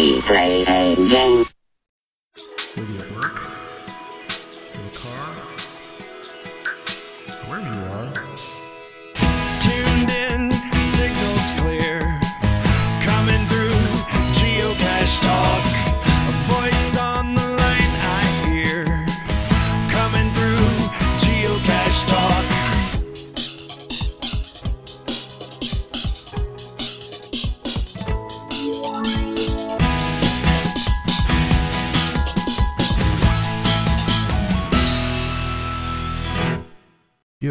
we play a game? Maybe at work, in the car, wherever you are.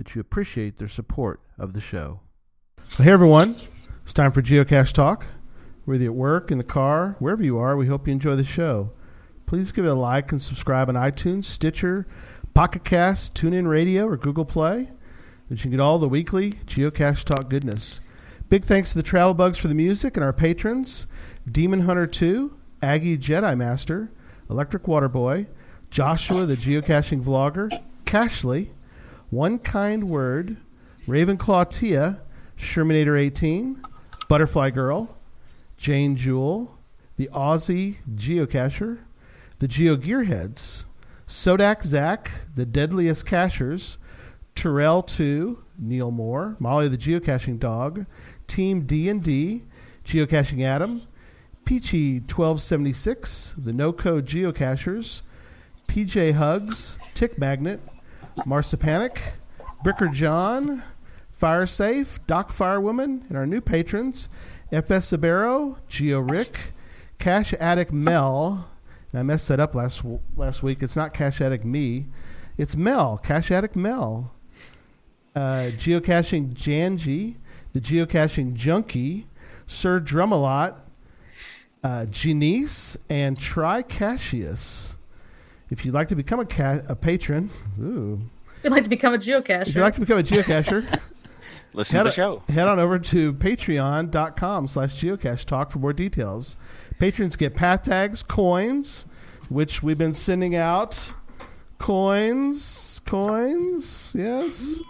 that you appreciate their support of the show. hey everyone, it's time for Geocache Talk. Whether you're at work, in the car, wherever you are, we hope you enjoy the show. Please give it a like and subscribe on iTunes, Stitcher, Pocket Cast, TuneIn Radio, or Google Play. That you can get all the weekly Geocache Talk goodness. Big thanks to the Travel Bugs for the music and our patrons Demon Hunter 2, Aggie Jedi Master, Electric Water Boy, Joshua the Geocaching Vlogger, Cachly, One Kind Word, Ravenclaw Tia, Shermanator 18, Butterfly Girl, Jane Jewel, the Aussie Geocacher, the Geo Gearheads, Sodak Zach, the Deadliest Cachers, Terrell 2, Neil Moore, Molly the Geocaching Dog, Team D&D, Geocaching Adam, Peachy 1276, the No Code Geocachers, PJ Hugs, Tick Magnet, Marsipanic, Bricker John, Fire Safe, Doc Firewoman, and our new patrons, FS Sabero, Geo Rick, Cash Addict Mel. And I messed that up last last week. It's not Cash Addict Me, it's Mel, Cash Addict Mel. Uh, geocaching Janji, the Geocaching Junkie, Sir Drumalot, uh, Janice, and Try Cassius. If you'd like to become a, ca- a patron, ooh, If you'd like to become a geocacher. if you'd like to become a geocacher, Listen head, to the show. head on over to patreon.com slash geocache talk for more details. Patrons get path tags, coins, which we've been sending out. Coins, coins, yes.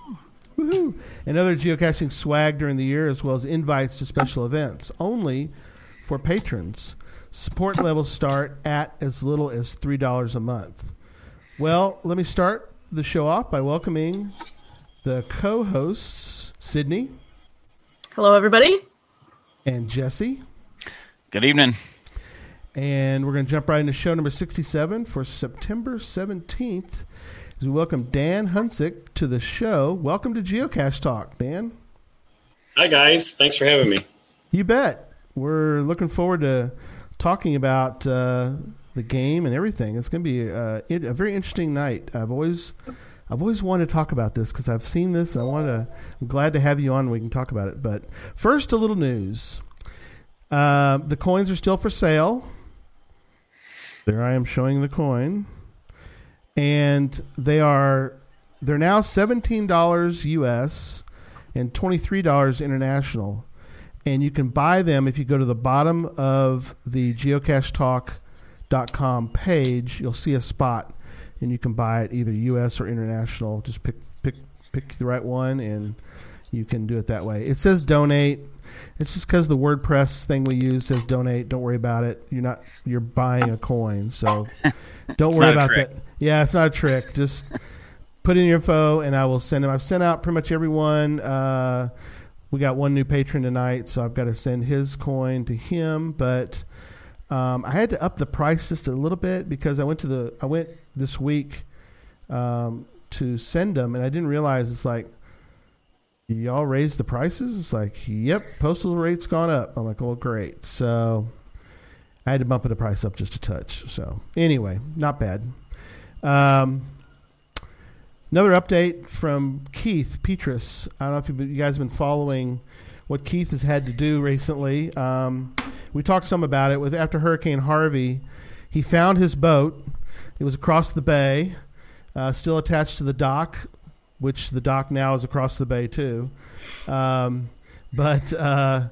Woohoo. And other geocaching swag during the year, as well as invites to special events, only for patrons. Support levels start at as little as $3 a month. Well, let me start the show off by welcoming the co hosts, Sydney Hello, everybody. and Jesse. Good evening. And we're going to jump right into show number 67 for September 17th as we welcome Dan Hunsick to the show. Welcome to Geocache Talk, Dan. Hi guys, thanks for having me. You bet. We're looking forward to talking about uh, the game and everything. It's going to be uh, it- a very interesting night. I've always, I've always wanted to talk about this because I've seen this. And I want to. I'm glad to have you on. We can talk about it. But first, a little news. Uh, the coins are still for sale. There I am showing the coin, and they are they're now seventeen dollars US and twenty three dollars international and you can buy them if you go to the bottom of the geocachetalk.com page you'll see a spot and you can buy it either us or international. Just pick pick pick the right one and you can do it that way. It says donate. It's just because the wordpress thing we use says donate. Don't worry about it. You're not you're buying a coin so don't worry about that. Yeah it's not a trick. Just put in your info and i will send them. I've sent out pretty much everyone uh, we got one new patron tonight, so I've got to send his coin to him. But um, I had to up the price just a little bit because I went to the I went this week um, to send them, and I didn't realize it's like y'all raised the prices. It's like, yep, postal rate's gone up. I'm like, well, great. So I had to bump the price up just a touch. So anyway, not bad. Um, Another update from Keith Petrus. I don't know if you guys have been following what Keith has had to do recently. Um, we talked some about it with after Hurricane Harvey. he found his boat. It was across the bay, uh, still attached to the dock, which the dock now is across the bay too. Um, but uh,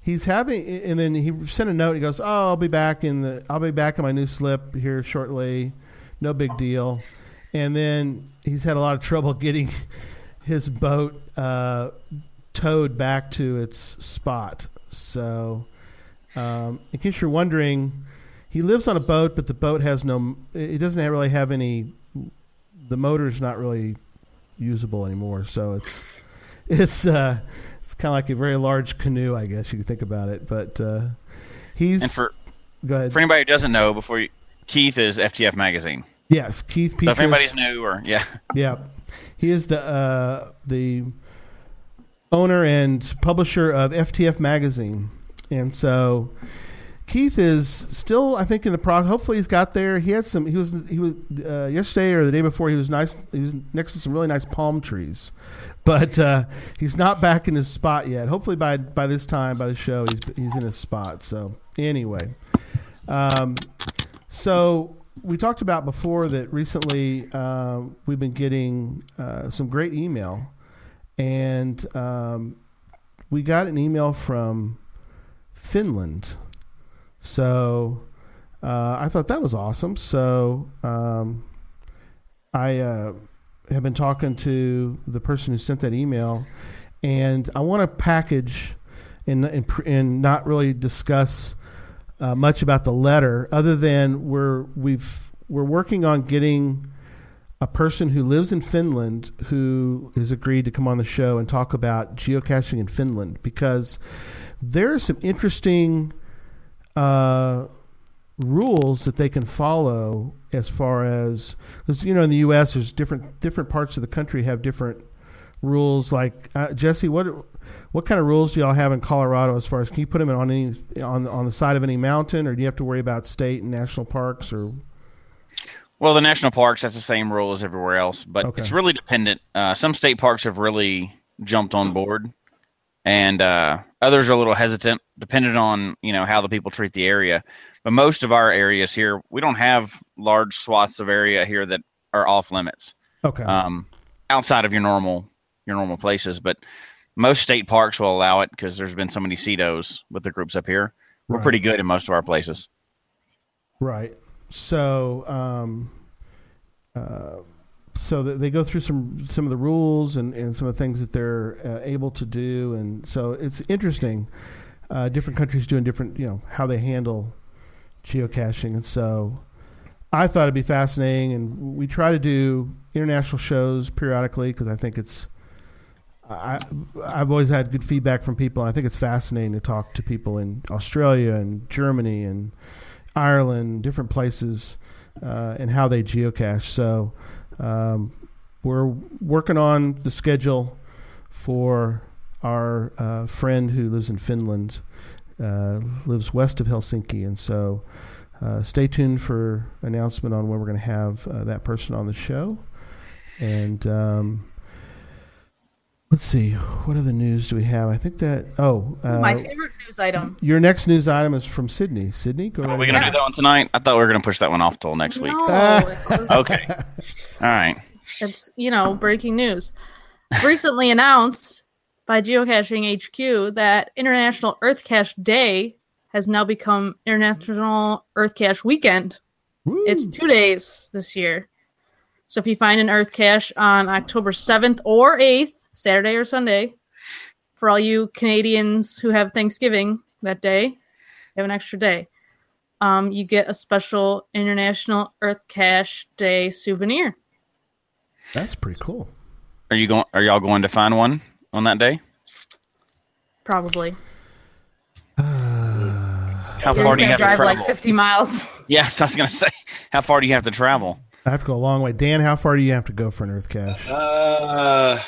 he's having, and then he sent a note. He goes, "Oh, I'll be back in the, I'll be back in my new slip here shortly. No big deal." And then he's had a lot of trouble getting his boat uh, towed back to its spot. So, um, in case you're wondering, he lives on a boat, but the boat has no. It doesn't really have any. The motor's not really usable anymore, so it's it's uh, it's kind of like a very large canoe, I guess you could think about it. But uh, he's And for go ahead. for anybody who doesn't know, before you, Keith is FTF magazine. Yes, Keith So if anybody's new or yeah, Yeah, he is the uh, the owner and publisher of FTF magazine, and so Keith is still, I think, in the process. Hopefully, he's got there. He had some. He was he was uh, yesterday or the day before. He was nice. He was next to some really nice palm trees, but uh, he's not back in his spot yet. Hopefully, by by this time, by the show, he's he's in his spot. So anyway, um, so we talked about before that recently uh, we've been getting uh, some great email, and um, we got an email from Finland. So uh, I thought that was awesome. So um, I uh, have been talking to the person who sent that email, and I want to package and and, and not really discuss uh, much about the letter, other than we're we've we're working on getting a person who lives in Finland who has agreed to come on the show and talk about geocaching in Finland because there are some interesting uh, rules that they can follow as far as because you know in the U.S. there's different different parts of the country have different rules. Like uh, Jesse, what what kind of rules do y'all have in Colorado as far as can you put them on any on on the side of any mountain, or do you have to worry about state and national parks or well, the national parks that's the same rule as everywhere else, but Okay. it's really dependent. Uh, some state parks have really jumped on board, and uh, others are a little hesitant, depending on you know how the people treat the area. But most of our areas here, we don't have large swaths of area here that are off limits. okay? um, outside of your normal your normal places. But most state parks will allow it because there's been so many CITOs with the groups up here. We're Right. pretty good in most of our places. Right. So, um, uh, so they go through some some of the rules and, and some of the things that they're uh, able to do, and so it's interesting. Uh, different countries doing different, you know, how they handle geocaching, and so I thought it'd be fascinating. And we try to do international shows periodically because I think it's. I, I've always had good feedback from people. I think it's fascinating to talk to people in Australia and Germany and Ireland, different places, uh, and how they geocache. So um, we're working on the schedule for our uh, friend who lives in Finland, uh, lives west of Helsinki, and so uh, stay tuned for announcement on when we're going to have uh, that person on the show. And um, let's see, what other news do we have? I think that oh, uh, My favorite news item. your next news item is from Sydney. Sydney, go Are right we gonna ahead. do that one tonight? I thought we were gonna push that one off till next week. No, was- Okay. All right. it's you know breaking news. Recently announced by Geocaching HQ that International Earth Cache Day has now become International Earth Cache Weekend. Woo. It's two days this year. So if you find an Earth Cache on October 7th or 8th, Saturday or Sunday, for all you Canadians who have Thanksgiving that day, you have an extra day. Um, you get a special International Earth Cache Day souvenir. That's pretty cool. Are you going? Are y'all going to find one on that day? Probably. How far do you gonna have to drive travel? like 50 miles. Yes, I was gonna say. How far do you have to travel? I have to go a long way. Dan, how far do you have to go for an Earth cache? Uh,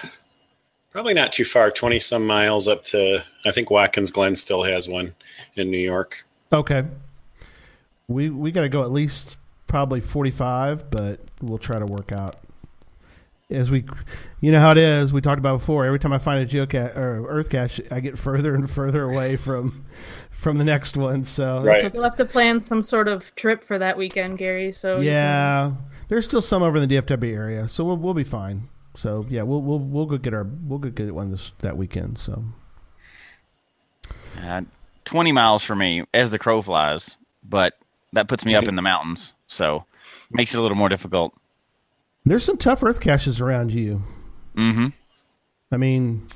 probably not too far. Twenty some miles up to. I think Watkins Glen still has one in New York. Okay. We we got to go at least probably 45, but we'll try to work out as we, you know how it is. We talked about before. Every time I find a geocache or earth cache, I get further and further away from from the next one. So Right. it's You'll have to plan some sort of trip for that weekend, Gary. So a- you can- yeah, there's still some over in the DFW area, so we'll we'll be fine. So yeah, we'll we'll we'll go get our we'll go get one this that weekend. So Uh, 20 miles for me as the crow flies, but that puts me up in the mountains, so makes it a little more difficult. there's some tough earth caches around you. Mm hmm I mean,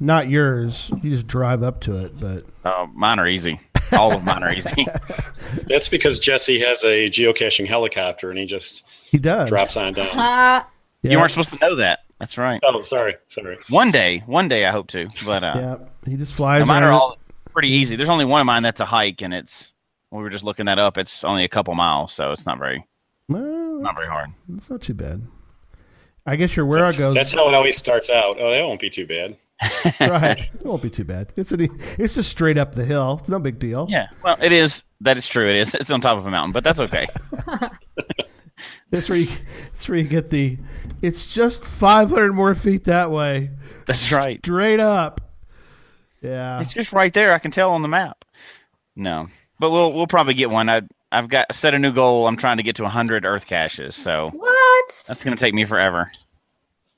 not yours. You just drive up to it, but Uh, mine are easy. All of mine are easy. That's because Jesse has a geocaching helicopter and he just he does. drops on down. Yeah. You weren't supposed to know that. That's right. Oh, sorry, sorry. One day, one day I hope to, but uh, Yeah, he just flies. mine are all pretty easy. There's only one of mine that's a hike, and it's we were just looking that up. It's only a couple miles, so it's not very Well, not very hard. it's not too bad. I guess your where That's, goes that's how it always starts out. Oh, that won't be too bad. right. It won't be too bad. It's a, it's just straight up the hill. It's no big deal. Yeah, well, it is. That is true. It is. It's on top of a mountain, but that's okay. That's where you, that's where you get the. It's just 500 more feet that way, That's right. straight up. Yeah. It's just right there. I can tell on the map. No, but we'll we'll probably get one. I I've got set a new goal. I'm trying to get to 100 Earth caches, so what? that's going to take me forever.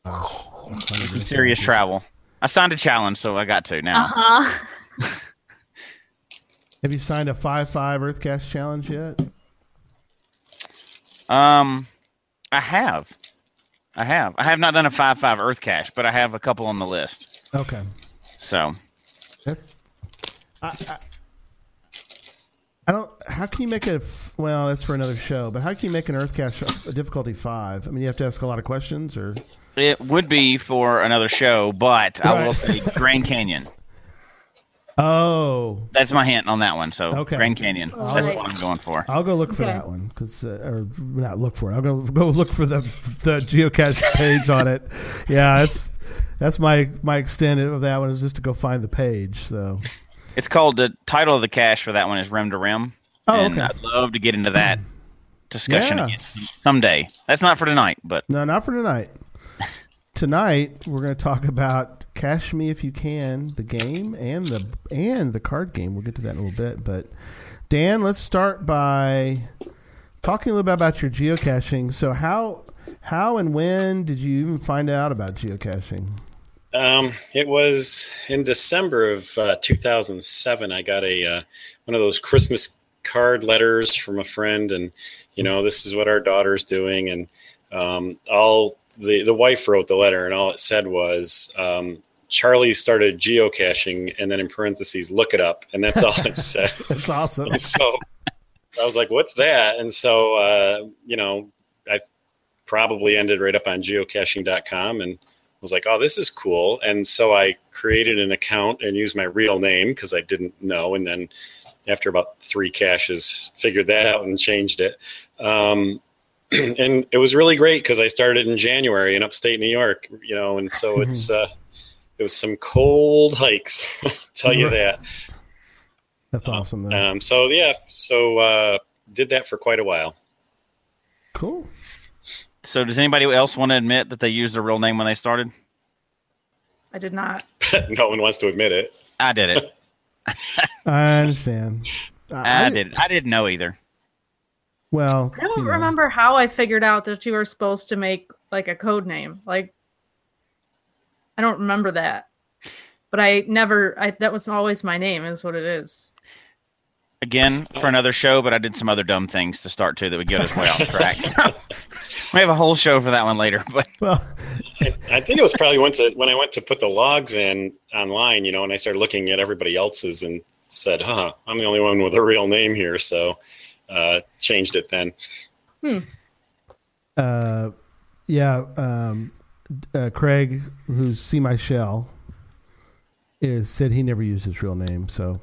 Some serious travel. I signed a challenge, so I got to now. Uh huh. Have you signed a five five Earth Cache challenge yet? Um, I have, I have, I have not done a five five Earth cache, but I have a couple on the list. Okay. So That's. I, I, I don't. How can you make a? Well, that's for another show. But how can you make an Earth Cache a difficulty five? I mean, you have to ask a lot of questions, or it would be for another show, but I will say Grand Canyon. Oh, That's my hint on that one. So Okay. Grand Canyon. That's Alright. what I'm going for. I'll go look for Okay. that one because, uh, or not look for it. I'll go go look for the the geocache page on it. Yeah, that's that's my my extent of that one is just to go find the page. So It's called the title of the cache for that one is Rim to Rim. Oh, and okay. I'd love to get into that discussion Yeah. again someday. That's not for tonight, but no, not for tonight. Tonight we're going to talk about Cache Me If You Can, the game, and the and the card game. We'll get to that in a little bit. But Dan, let's start by talking a little bit about your geocaching. So how how and when did you even find out about geocaching? Um, it was in December of uh, 2007. I got a uh, one of those Christmas card letters from a friend, and you know, this is what our daughter's doing, and um, all the the wife wrote the letter, and all it said was. Um, Charlie started geocaching, and then in parentheses, look it up, and that's all it said. That's awesome. so I was like, "What's that?" And so, uh, you know, I probably ended right up on geocaching.com and was like, "Oh, this is cool." And so I created an account and used my real name because I didn't know. And then after about three caches, figured that out and changed it. Um, and it was really great because I started in January in upstate New York, you know, and so it's uh, it was some cold hikes, tell you that. That's awesome. Though. Um, so yeah, so uh, did that for quite a while. Cool. so does anybody else want to admit that they used their real name when they started? I did not. no one wants to admit it. I did it. I understand. I did. I didn't know either. Well, I don't you know. remember how I figured out that you were supposed to make like a code name. Like, I don't remember that. But I never. I that was always my name. Is what it is. Again for another show, but I did some other dumb things to start too that would get us way off track. So we have a whole show for that one later. But Well, I think it was probably once it, when I went to put the logs in online, you know, and I started looking at everybody else's and said, "Huh, I'm the only one with a real name here." So uh, changed it then. uh, yeah. Um, uh, Craig, who's see my shell, is said he never used his real name. So,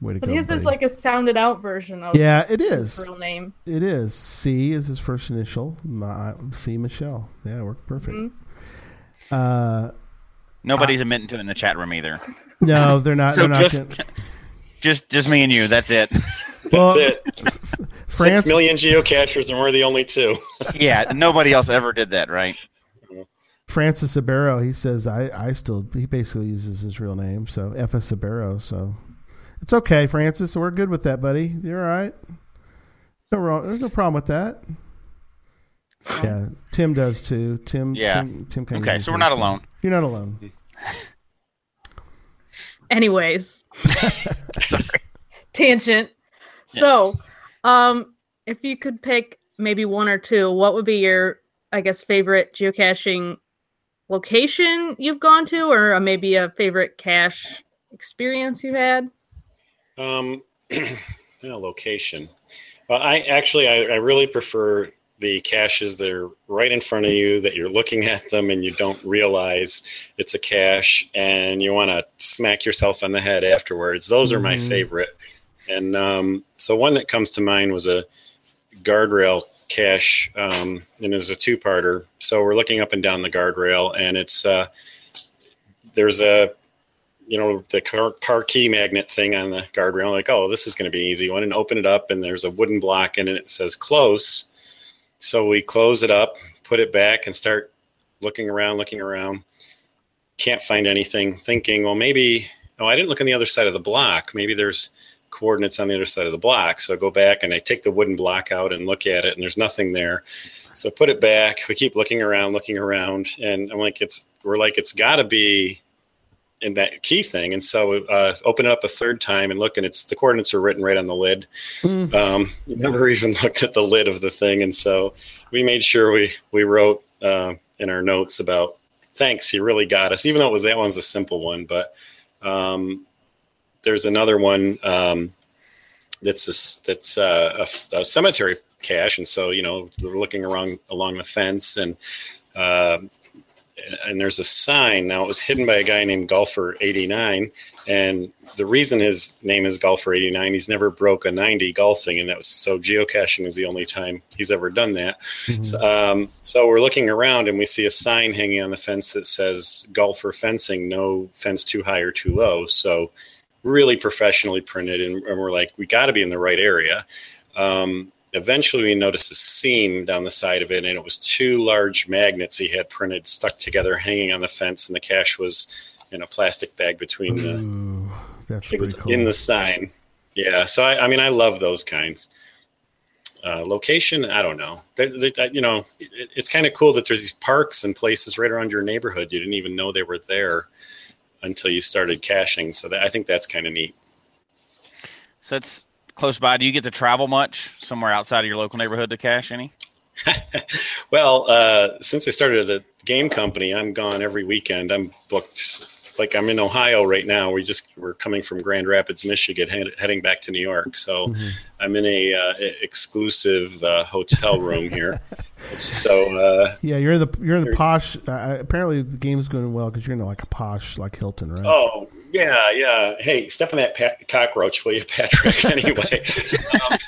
way to But go. his buddy. is like a sounded out version of yeah, it is his real name. It is C is his first initial. My, C Michelle. Yeah, it worked perfect. Mhm. Uh, nobody's admitting to it in the chat room either. no, they're not. So they're not. just, gonna- just, just me and you. That's it. well, That's it. France, Six million geocachers, and we're the only two. Yeah, nobody else ever did that, right? Francis Sabero, he says I, I still he basically uses his real name, so FS Sabero, so it's okay, Francis. We're good with that, buddy. You're all right. No wrong. There's no problem with that. Yeah, Tim does too. Tim. Yeah. Tim. Tim Okay, so we're not alone. You're not alone. Anyways, tangent. So, um, if you could pick maybe one or two, what would be your, I guess, favorite geocaching location you've gone to, or maybe a favorite cache experience you've had? Um, you know, location. Well, I actually I, I really prefer the caches that are right in front of you that you're looking at them and you don't realize it's a cache and you want to smack yourself on the head afterwards. Those are my Mhm. favorite. And um, so one that comes to mind was a guardrail cache, um, and it was a two-parter. So we're looking up and down the guardrail, and it's uh, there's a you know the car, car key magnet thing on the guardrail. Like, oh, this is going to be easy. One and open it up, and there's a wooden block in it. It says close. So we close it up, put it back, and start looking around, looking around. Can't find anything. Thinking, well, maybe. Oh, I didn't look on the other side of the block. Maybe there's coordinates on the other side of the block. So I go back and I take the wooden block out and look at it, and there's nothing there. So I put it back. We keep looking around, looking around, and I'm like, it's we're like, it's got to be in that key thing. And so uh, open it up a third time and look, and it's the coordinates are written right on the lid. Mm. Um, never even looked at the lid of the thing, and so we made sure we we wrote uh, in our notes about thanks. You really got us, even though it was that one was a simple one, but. Um, there's another one um, that's a, that's a, a, a cemetery cache, and so you know we're looking around along the fence, and uh, and there's a sign. Now it was hidden by a guy named Golfer eighty nine, and the reason his name is Golfer eighty nine, he's never broke a ninety golfing, and that was so geocaching is the only time he's ever done that. So, um, so we're looking around and we see a sign hanging on the fence that says golfer fencing, no fence too high or too low. So really professionally printed, and, and we're like, we got to be in the right area. Um, eventually, we noticed a seam down the side of it, and it was two large magnets he had printed stuck together, hanging on the fence, and the cash was in a plastic bag between the. Ooh, that's It was cool. in the sign. Yeah, so I, I mean, I love those kinds. Uh, location, I don't know. They- they- you know, it, it's kind of cool that there's these parks and places right around your neighborhood. You didn't even know they were there until you started caching. So that, I think that's kind of neat. So it's close by. Do you get to travel much somewhere outside of your local neighborhood to cash any? well, uh, since I started a game company, I'm gone every weekend. I'm booked. Like I'm in Ohio right now. We just we're coming from Grand Rapids, Michigan, head, heading back to New York. So Mhm. I'm in a uh, exclusive uh, hotel room here. so uh, Yeah, you're in the you're in the posh. Uh, apparently, the game's going well because you're in like a posh like Hilton, right? oh yeah, yeah. Hey, step on that pa- cockroach, will you, Patrick? anyway. um,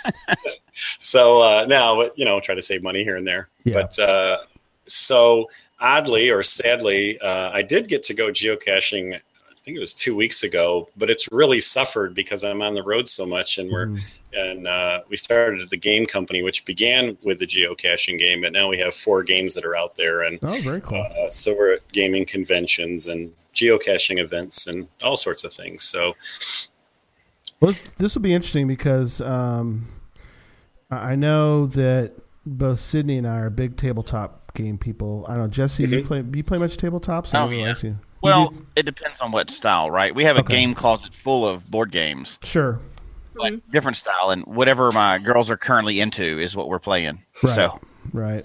so uh, now, you know, try to save money here and there. Yeah. But uh, so oddly or sadly, uh, I did get to go geocaching. I think it was two weeks ago, but it's really suffered because I'm on the road so much, and we're Mhm. and uh, we started the game company, which began with the geocaching game, but now we have four games that are out there, and Oh, very cool. uh, so we're at gaming conventions and geocaching events and all sorts of things. So Well, this will be interesting because um, I I know that both Sydney and I are big tabletop game people. I don't know, Jesse. You Mhm. play? You play much tabletops? Oh, I didn't yeah. you- you Well, do? it depends on what style, right? We have a Okay. game closet full of board games, sure. like different style, and whatever my girls are currently into is what we're playing. Right. So Right.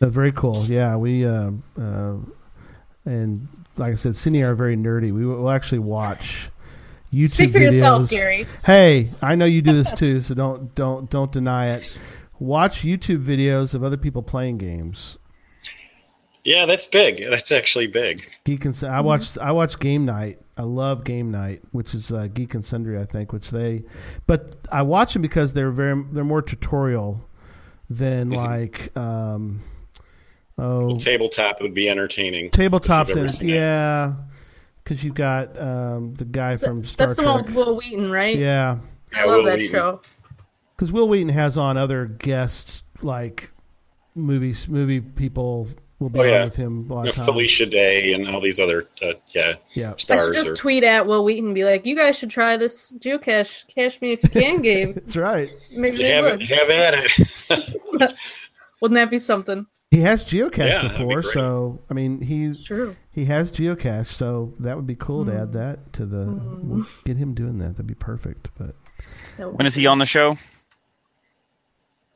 Uh, very cool. Yeah, we uh, uh, and like I said, Sydney are very nerdy. We will we'll actually watch YouTube Speak for videos. yourself, Gary. Hey, I know you do this too, so don't don't don't deny it. Watch YouTube videos of other people playing games. Yeah, that's big. That's actually big. Geek and I watch I watch Game Night. I love Game Night, which is uh, Geek and Sundry, I think. Which they, but I watch them because they're very they're more tutorial than like um, oh Tabletop would be entertaining. tabletops If you've ever and yeah, because you've got um, the guy from Star That's the one Trek. with Wil Wheaton, right? Yeah, I Yeah, love Will that Wheaton. show. because Wil Wheaton has on other guests like movies, movie people we'll be Oh, on yeah. with him a lot You of know. Felicia Day and all these other uh, yeah Yeah. I should stars. just Or, tweet at Wil Wheaton and be like, "You guys should try this geocache. Cache me if you can, game." That's right. Maybe they have, would. it, have at it. Wouldn't that be something? He has geocache Yeah, that'd be before, so I mean he's True. he has geocache, so that would be cool to Hmm. add that to the we'll get him doing that. That'd be perfect. But When is he on the show?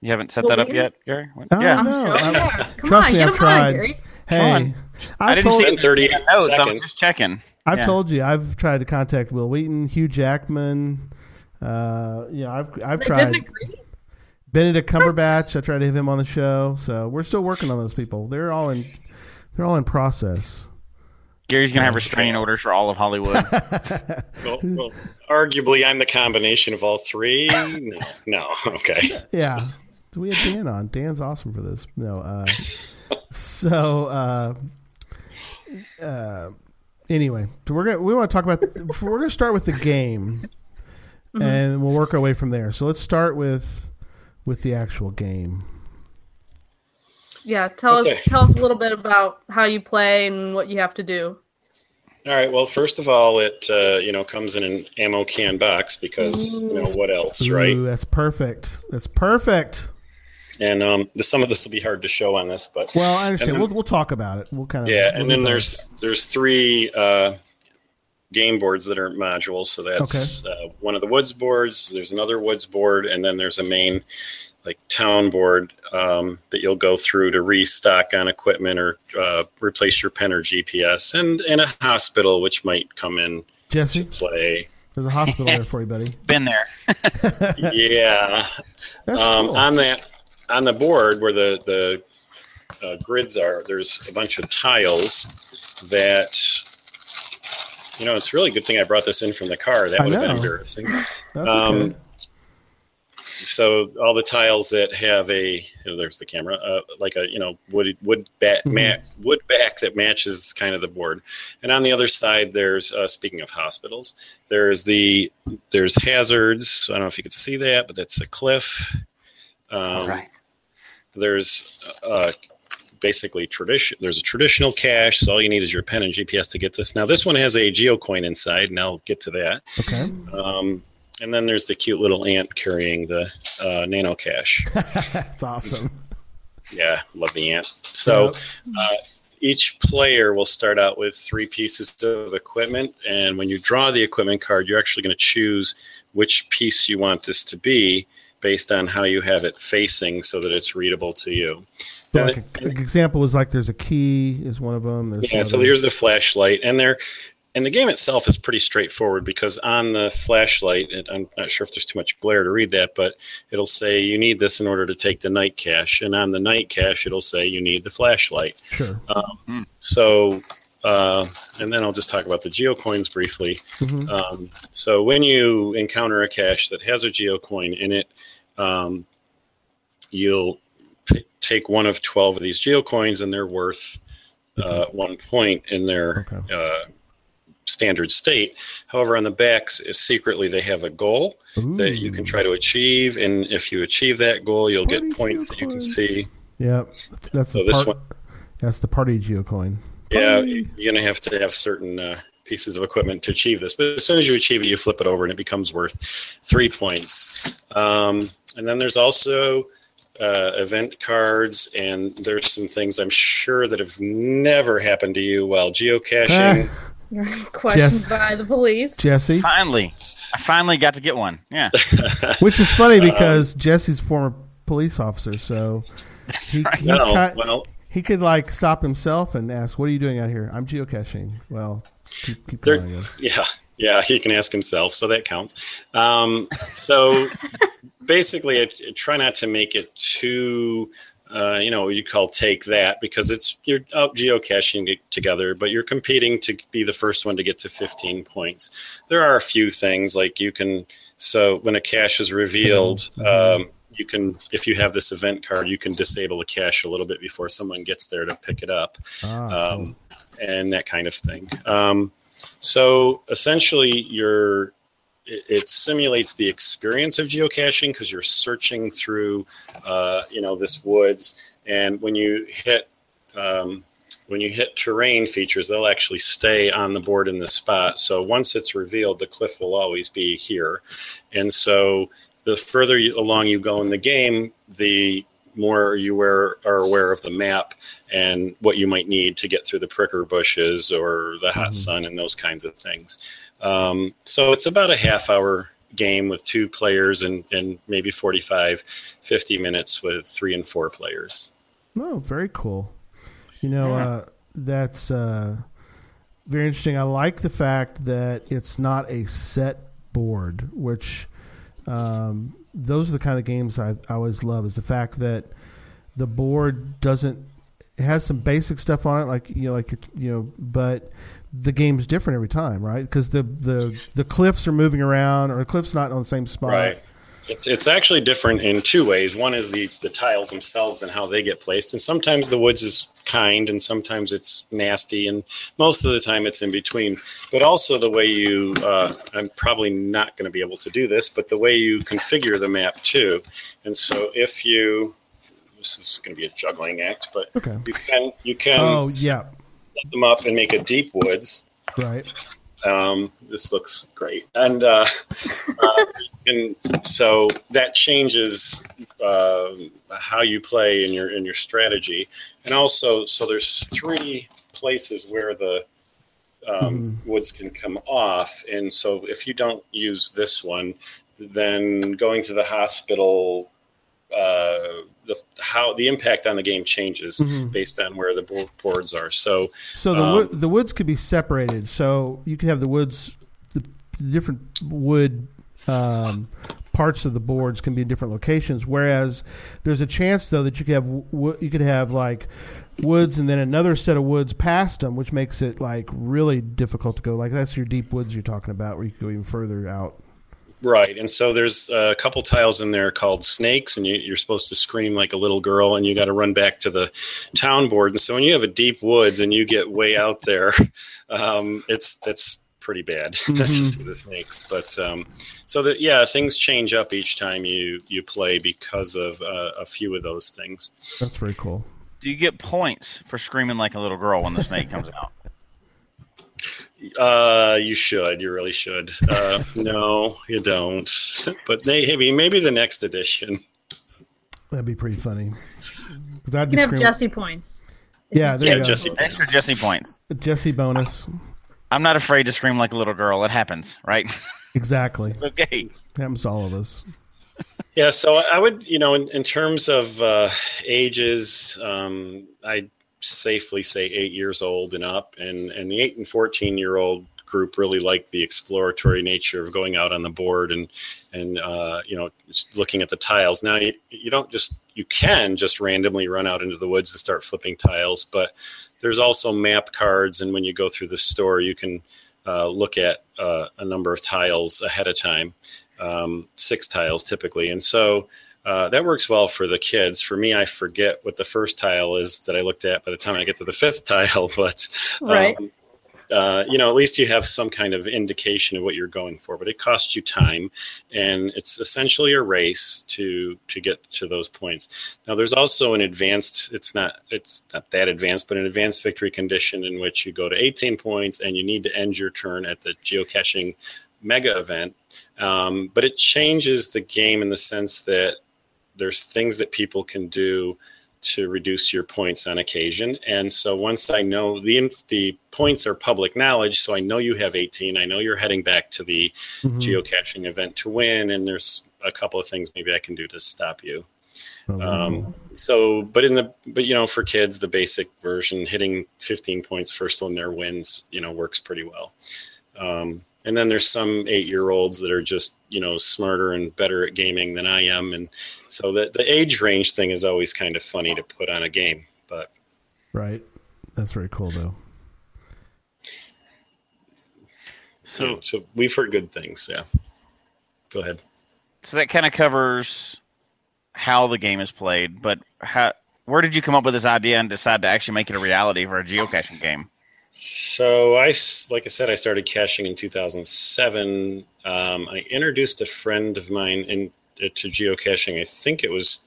You haven't set Will that up yet, Gary? When- Oh, yeah. No, sure. Come trust on, me, get I've him tried. on, Gary. hey. I I've didn't told see Spend 30 No, I'm seconds. just checking. I've Yeah. told you I've tried to contact Wil Wheaton, Hugh Jackman. Uh, you know, I've I've They tried didn't agree. Benedict Cumberbatch. I tried to have him on the show, so we're still working on those people. They're all in they're all in process. Gary's gonna have restraining orders for all of Hollywood. well, well, arguably, I'm the combination of all three. No, no, okay. Yeah. So we had Dan on. Dan's awesome for this. No, uh, so uh, uh, anyway, so we're gonna we want to talk about we're gonna start with the game, and we'll work our way from there. So let's start with with the actual game. Yeah, tell Okay. us tell us a little bit about how you play and what you have to do. All right. Well, first of all, it uh, you know comes in an ammo can box because you know what else, right? Ooh, that's perfect. That's perfect. And um, the, some of this will be hard to show on this, but Well, I understand. then- we'll we'll talk about it. We'll kind of yeah. we'll And then both. there's there's three uh, game boards that are modules. So that's uh, one of the woods boards. There's another woods board, and then there's a main like town board um, that you'll go through to restock on equipment or uh, replace your pen or GPS, and and a hospital which might come in Jesse. play. There's a hospital there for you, buddy. Been there. yeah. That's um, cool. on that on the board where the the uh, grids are there's a bunch of tiles that you know it's really a good thing i brought this in from the car that would have been embarrassing That's um, okay. so all the tiles that have a oh, there's the camera uh, like a you know wood wood back Mhm. mat wood back that matches kind of the board and on the other side there's uh, speaking of hospitals there's the there's hazards i don't know if you could see that but that's the cliff um, All right. There's uh, basically tradition. There's a traditional cache, so all you need is your pen and GPS to get this. Now this one has a geocoin inside, and I'll get to that. Okay. Um, and then there's the cute little ant carrying the uh, nano cache. That's awesome. Yeah, love the ant. So Yep. uh, each player will start out with three pieces of equipment, and when you draw the equipment card, you're actually going to choose which piece you want this to be based on how you have it facing, so that it's readable to you. Yeah, And like it- an example was like there's a key is one of them. There's Yeah, so other- here's the flashlight, and there, and the game itself is pretty straightforward because on the flashlight, it, I'm not sure if there's too much glare to read that, but it'll say you need this in order to take the night cache, and on the night cache, it'll say you need the flashlight. sure. Um, hmm. So, uh, and then I'll just talk about the geocoins briefly. Mhm. Um, so when you encounter a cache that has a geocoin in it, um, you'll p- take one of 12 of these geocoins and they're worth uh, one point in their Okay. uh, standard state. However, on the backs, is secretly they have a goal that you can try to achieve. And if you achieve that goal, you'll Party get points that you can see. Yep. That's, So the this part, one- That's the party geocoin. Yeah, you're going to have to have certain uh, pieces of equipment to achieve this. But as soon as you achieve it, you flip it over and it becomes worth three points. Um, and then there's also uh, event cards, and there's some things I'm sure that have never happened to you while geocaching. Questioned Jess- by the police. Jesse, Finally, I finally got to get one. Yeah. which is Um, funny because Jesse's former police officer, so he, he's no, ki- well, he could like stop himself and ask, "What are you doing out here?" I'm geocaching. Well, keep, keep There- going. Yeah, yeah, he can ask himself, so that counts. Um, so basically, I, I try not to make it too, uh, you know, you call take that because it's you're out geocaching together, but you're competing to be the first one to get to 15 points. There are a few things like you can. So when a cache is revealed. Um, you can, if you have this event card, you can disable the cache a little bit before someone gets there to pick it up Ah, um, and that kind of thing. Um, so essentially, you're it, it simulates the experience of geocaching because you're searching through, uh, you know, this woods, and when you hit um, when you hit terrain features, they'll actually stay on the board in the spot. So once it's revealed, the cliff will always be here. And so the further you, along you go in the game, the more you are, are aware of the map and what you might need to get through the pricker bushes or the hot Mhm. sun and those kinds of things. Um, so it's about a half hour game with two players and, and maybe 45, 50 minutes with three and four players. Oh, very cool. You know, Yeah. uh, that's uh, very interesting. I like the fact that it's not a set board, which um, those are the kind of games I, I always love. Is the fact that the board doesn't it has some basic stuff on it, like you know, like you know, but the game's different every time, right? Because the the the cliffs are moving around, or the cliff's not on the same spot. Right. It's it's actually different in two ways. One is the the tiles themselves and how they get placed, and sometimes the woods is kind, and sometimes it's nasty, and most of the time it's in between. But also the way you, uh, I'm probably not going to be able to do this, but the way you configure the map too. And so if you, this is going to be a juggling act, but Okay. you can you can Oh set yeah. them up and make a deep woods. Right. Um, this looks great, and uh, uh, and so that changes uh, how you play in your in your strategy, and also so there's three places where the um, woods can come off, and so if you don't use this one, then going to the hospital. The how the impact on the game changes Mhm. based on where the boards are. So So the Um, the woods could be separated. So you could have the woods, the, the different wood um, parts of the boards can be in different locations. Whereas there's a chance though that you could have wo- you could have like woods and then another set of woods past them, which makes it like really difficult to go. Like that's your deep woods you're talking about, where you could go even further out. Right, and so there's a couple tiles in there called snakes, and you, you're supposed to scream like a little girl, and you got to run back to the town board. And so when you have a deep woods and you get way out there, um, it's that's pretty bad to Mhm. see the snakes. But um, so that yeah, things change up each time you you play because of uh, a few of those things. That's very cool. Do you get points for screaming like a little girl when the snake comes out? Uh, you should, you really should. Uh, no, you don't. But maybe maybe the next edition. That'd be pretty funny. 'Cause I'd You be can have screaming- Jesse points. Yeah, there Yeah, you go. Jesse. Extra Jesse points. Jesse bonus. I'm not afraid to scream like a little girl. It happens, right? Exactly. it's okay. Happens to all of us. Yeah, so I would, you know, in, in terms of uh, ages, um, I'd safely say eight years old and up, and and the eight and fourteen year old group really like the exploratory nature of going out on the board and and uh, you know looking at the tiles. Now you, you don't just you can just randomly run out into the woods and start flipping tiles, but there's also map cards, and when you go through the store, you can uh, look at uh, a number of tiles ahead of time um, six tiles typically. And so uh, that works well for the kids. For me, I forget what the first tile is that I looked at by the time I get to the fifth tile. But, Right. um, uh, you know, at least you have some kind of indication of what you're going for. But it costs you time, and it's essentially a race to to get to those points. Now, there's also an advanced. It's not it's not that advanced, but an advanced victory condition in which you go to 18 points, and you need to end your turn at the geocaching mega event. Um, but it changes the game in the sense that there's things that people can do to reduce your points on occasion. And so once I know the the points are public knowledge, so I know you have 18. I know you're heading back to the Mhm. geocaching event to win, and there's a couple of things maybe I can do to stop you. Um, so, but in the but you know for kids, the basic version, hitting 15 points first on their wins, you know, works pretty well. Um, and then there's some eight year olds that are just you know smarter and better at gaming than I am, and so the the age range thing is always kind of funny to put on a game. But right. That's very cool, though. So, you know, so we've heard good things. Yeah, go ahead. so that kind of covers how the game is played. But how? Where did you come up with this idea and decide to actually make it a reality for a geocaching game? So I, like I said, I started caching in 2007. Um, I introduced a friend of mine in, uh, to geocaching. I think it was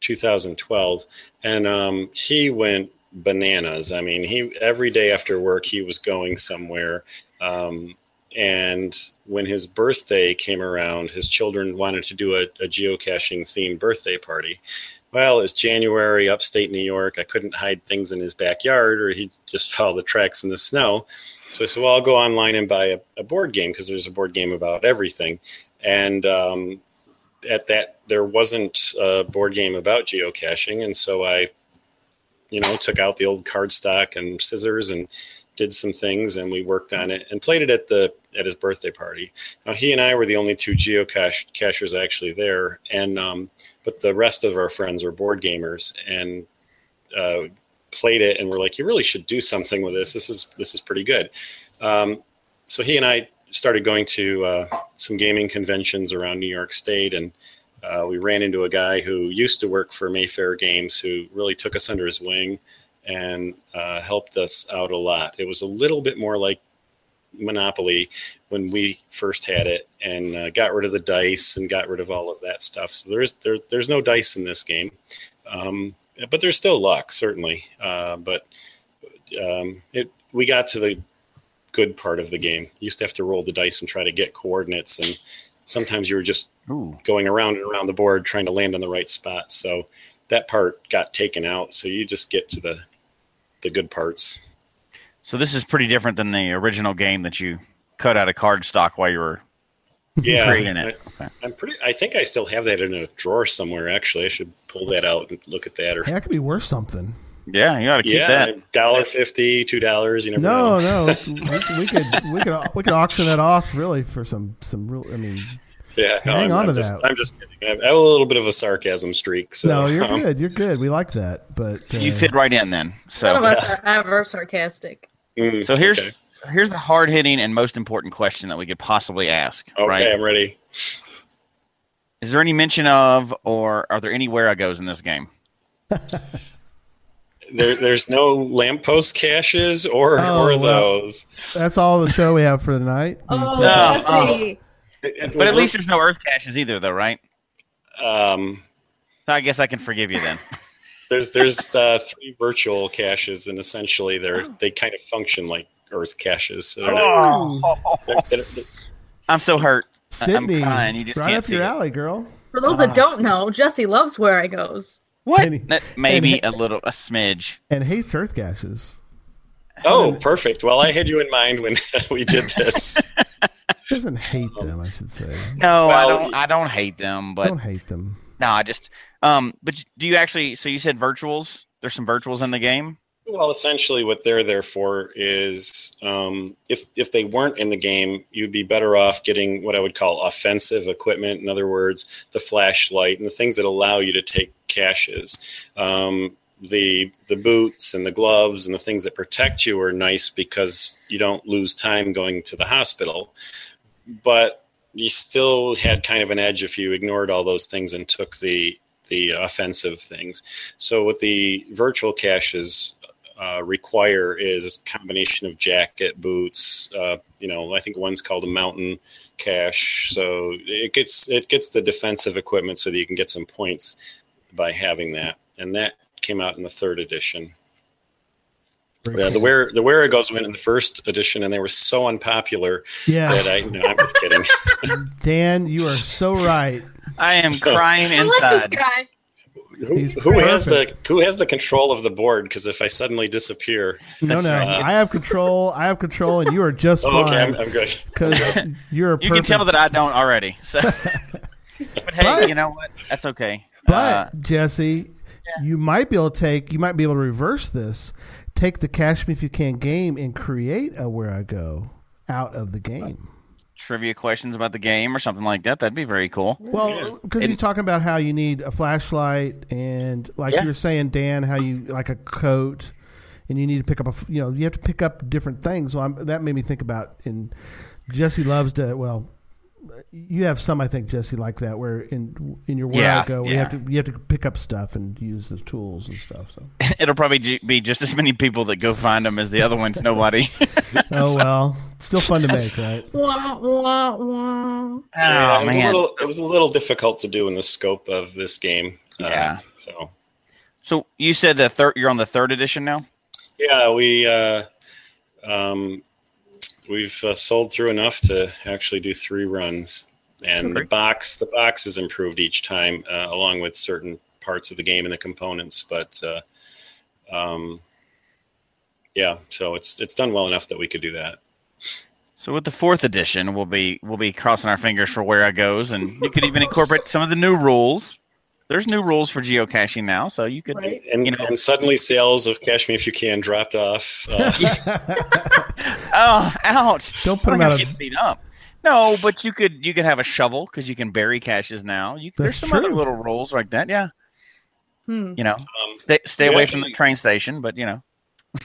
2012, and um, he went bananas. I mean, he every day after work he was going somewhere. Um, and when his birthday came around, his children wanted to do a, a geocaching themed birthday party. Well, it was January, upstate New York. I couldn't hide things in his backyard, or he'd just follow the tracks in the snow. So I said, "Well, I'll go online and buy a, a board game because there's a board game about everything." And um, at that, there wasn't a board game about geocaching, and so I, you know, took out the old cardstock and scissors and did some things, and we worked on it and played it at the at his birthday party. Now he and I were the only two geocache cachers actually there, and um, but the rest of our friends were board gamers and uh, played it, and we're like, you really should do something with this. This is this is pretty good. Um, so he and I started going to uh, some gaming conventions around New York State, and uh, we ran into a guy who used to work for Mayfair Games, who really took us under his wing and uh, helped us out a lot. It was a little bit more like Monopoly when we first had it, and uh, got rid of the dice and got rid of all of that stuff. So there's there, there's no dice in this game, um, but there's still luck certainly. Uh, but um, it we got to the good part of the game. You used to have to roll the dice and try to get coordinates, and sometimes you were just Ooh. going around and around the board trying to land on the right spot. So that part got taken out. So you just get to the the good parts. So this is pretty different than the original game that you cut out of cardstock while you were Yeah, creating it. I, Okay. I'm pretty. I think I still have that in a drawer somewhere. Actually, I should pull that out and look at that. Or Hey, that could be worth something. Yeah, you got to keep yeah, that. dollar fifty, two dollars. You never No, know. no, we, we could we could we could auction that off really for some some real. I mean, Yeah, no, Hang I'm, on to I'm just, that. I'm just kidding. I have, a little bit of a sarcasm streak. So no, you're um, good. You're good. We like that. But uh, You fit right in then. None of So us are ever sarcastic. mm, so here's okay, so here's the hard hitting and most important question that we could possibly ask. okay Right? I'm ready. Is there any mention of or are there any Wherigos in this game? There, there's no lamppost caches or Oh, or well. those. that's all the show we have for the night. Oh, No, Jesse. It- it But at least there's no earth caches either, though, right? um, So I guess I can forgive you then. there's there's uh, three virtual caches, and essentially they're Oh. they kind of function like Earth caches. So they're they're- they're- I'm so hurt. I- I'm Sydney, crying. You just right can't up see your it. alley, girl. For those that don't know, Jesse loves where I goes. What? And maybe and a little, a smidge. And hates earth caches. oh, perfect. Well, I had you in mind when we did this. Doesn't hate them, I should say. No, I don't. I don't hate them, but Don't hate them. no, I just. Um, but do you actually? So you said virtuals. There's some virtuals in the game. Well, essentially, what they're there for is um, if if they weren't in the game, you'd be better off getting what I would call offensive equipment. In other words, the flashlight and the things that allow you to take caches. Um, the the boots and the gloves and the things that protect you are nice because you don't lose time going to the hospital. But you still had kind of an edge if you ignored all those things and took the the offensive things. So what the virtual caches uh, require is a combination of jacket, boots. Uh, you know, I think one's called a mountain cache. So it gets it gets the defensive equipment so that you can get some points by having that. And that came out in the third edition. Yeah, the where the Wherigos went in the first edition, and they were so unpopular Yeah. that I. No, I'm just kidding. Dan, you are so right. I am crying I like this inside. guy. who, who has the who has the control of the board? Because if I suddenly disappear, No, no. right. I have control. I have control, and you are just oh, okay, I'm, fine I'm good. because you're a You can tell that I don't already. So, but hey, But- you know what? That's okay. But Uh, Jesse, you might be able to take. You might be able to reverse this. Take the Cache Me If You Can game and create a Wherigo out of the game. trivia questions about the game or something like that. That'd be very cool. Well, because you're talking about how you need a flashlight and, like Yeah. you were saying, Dan, how you like a coat, and you need to pick up a, you know, you have to pick up different things. Well, I'm, that made me think about. And Jesse loves to. Well, you have some, I think, Jesse, like that, where in in your where Yeah, I go, we yeah. have to you have to pick up stuff and use the tools and stuff. So, It'll probably be just as many people that go find them as the other ones. Nobody. oh well, it's still fun to make, right? Wah, wah, wah. Yeah, oh it was man. a little it was a little difficult to do in the scope of this game. Uh, Yeah. so So you said the third. You're on the third edition now. Yeah, we uh, um, we've uh, sold through enough to actually do three runs, and the box the box is improved each time, uh, along with certain parts of the game and the components. But uh, um, yeah, so it's it's done well enough that we could do that. So with the fourth edition, we'll be we'll be crossing our fingers for Wherigos, and you could even incorporate some of the new rules. There's new rules for geocaching now, so you could. Right. And, You know- and suddenly sales of Cache Me If You Can dropped off. Uh, Oh, ouch! Don't put I 'em have out to of- get beat up. No, but you could you could have a shovel because you can bury caches now. You, there's That's some other little rules like that. Yeah, Hmm. you know, um, stay stay away actually- from the train station, but you know,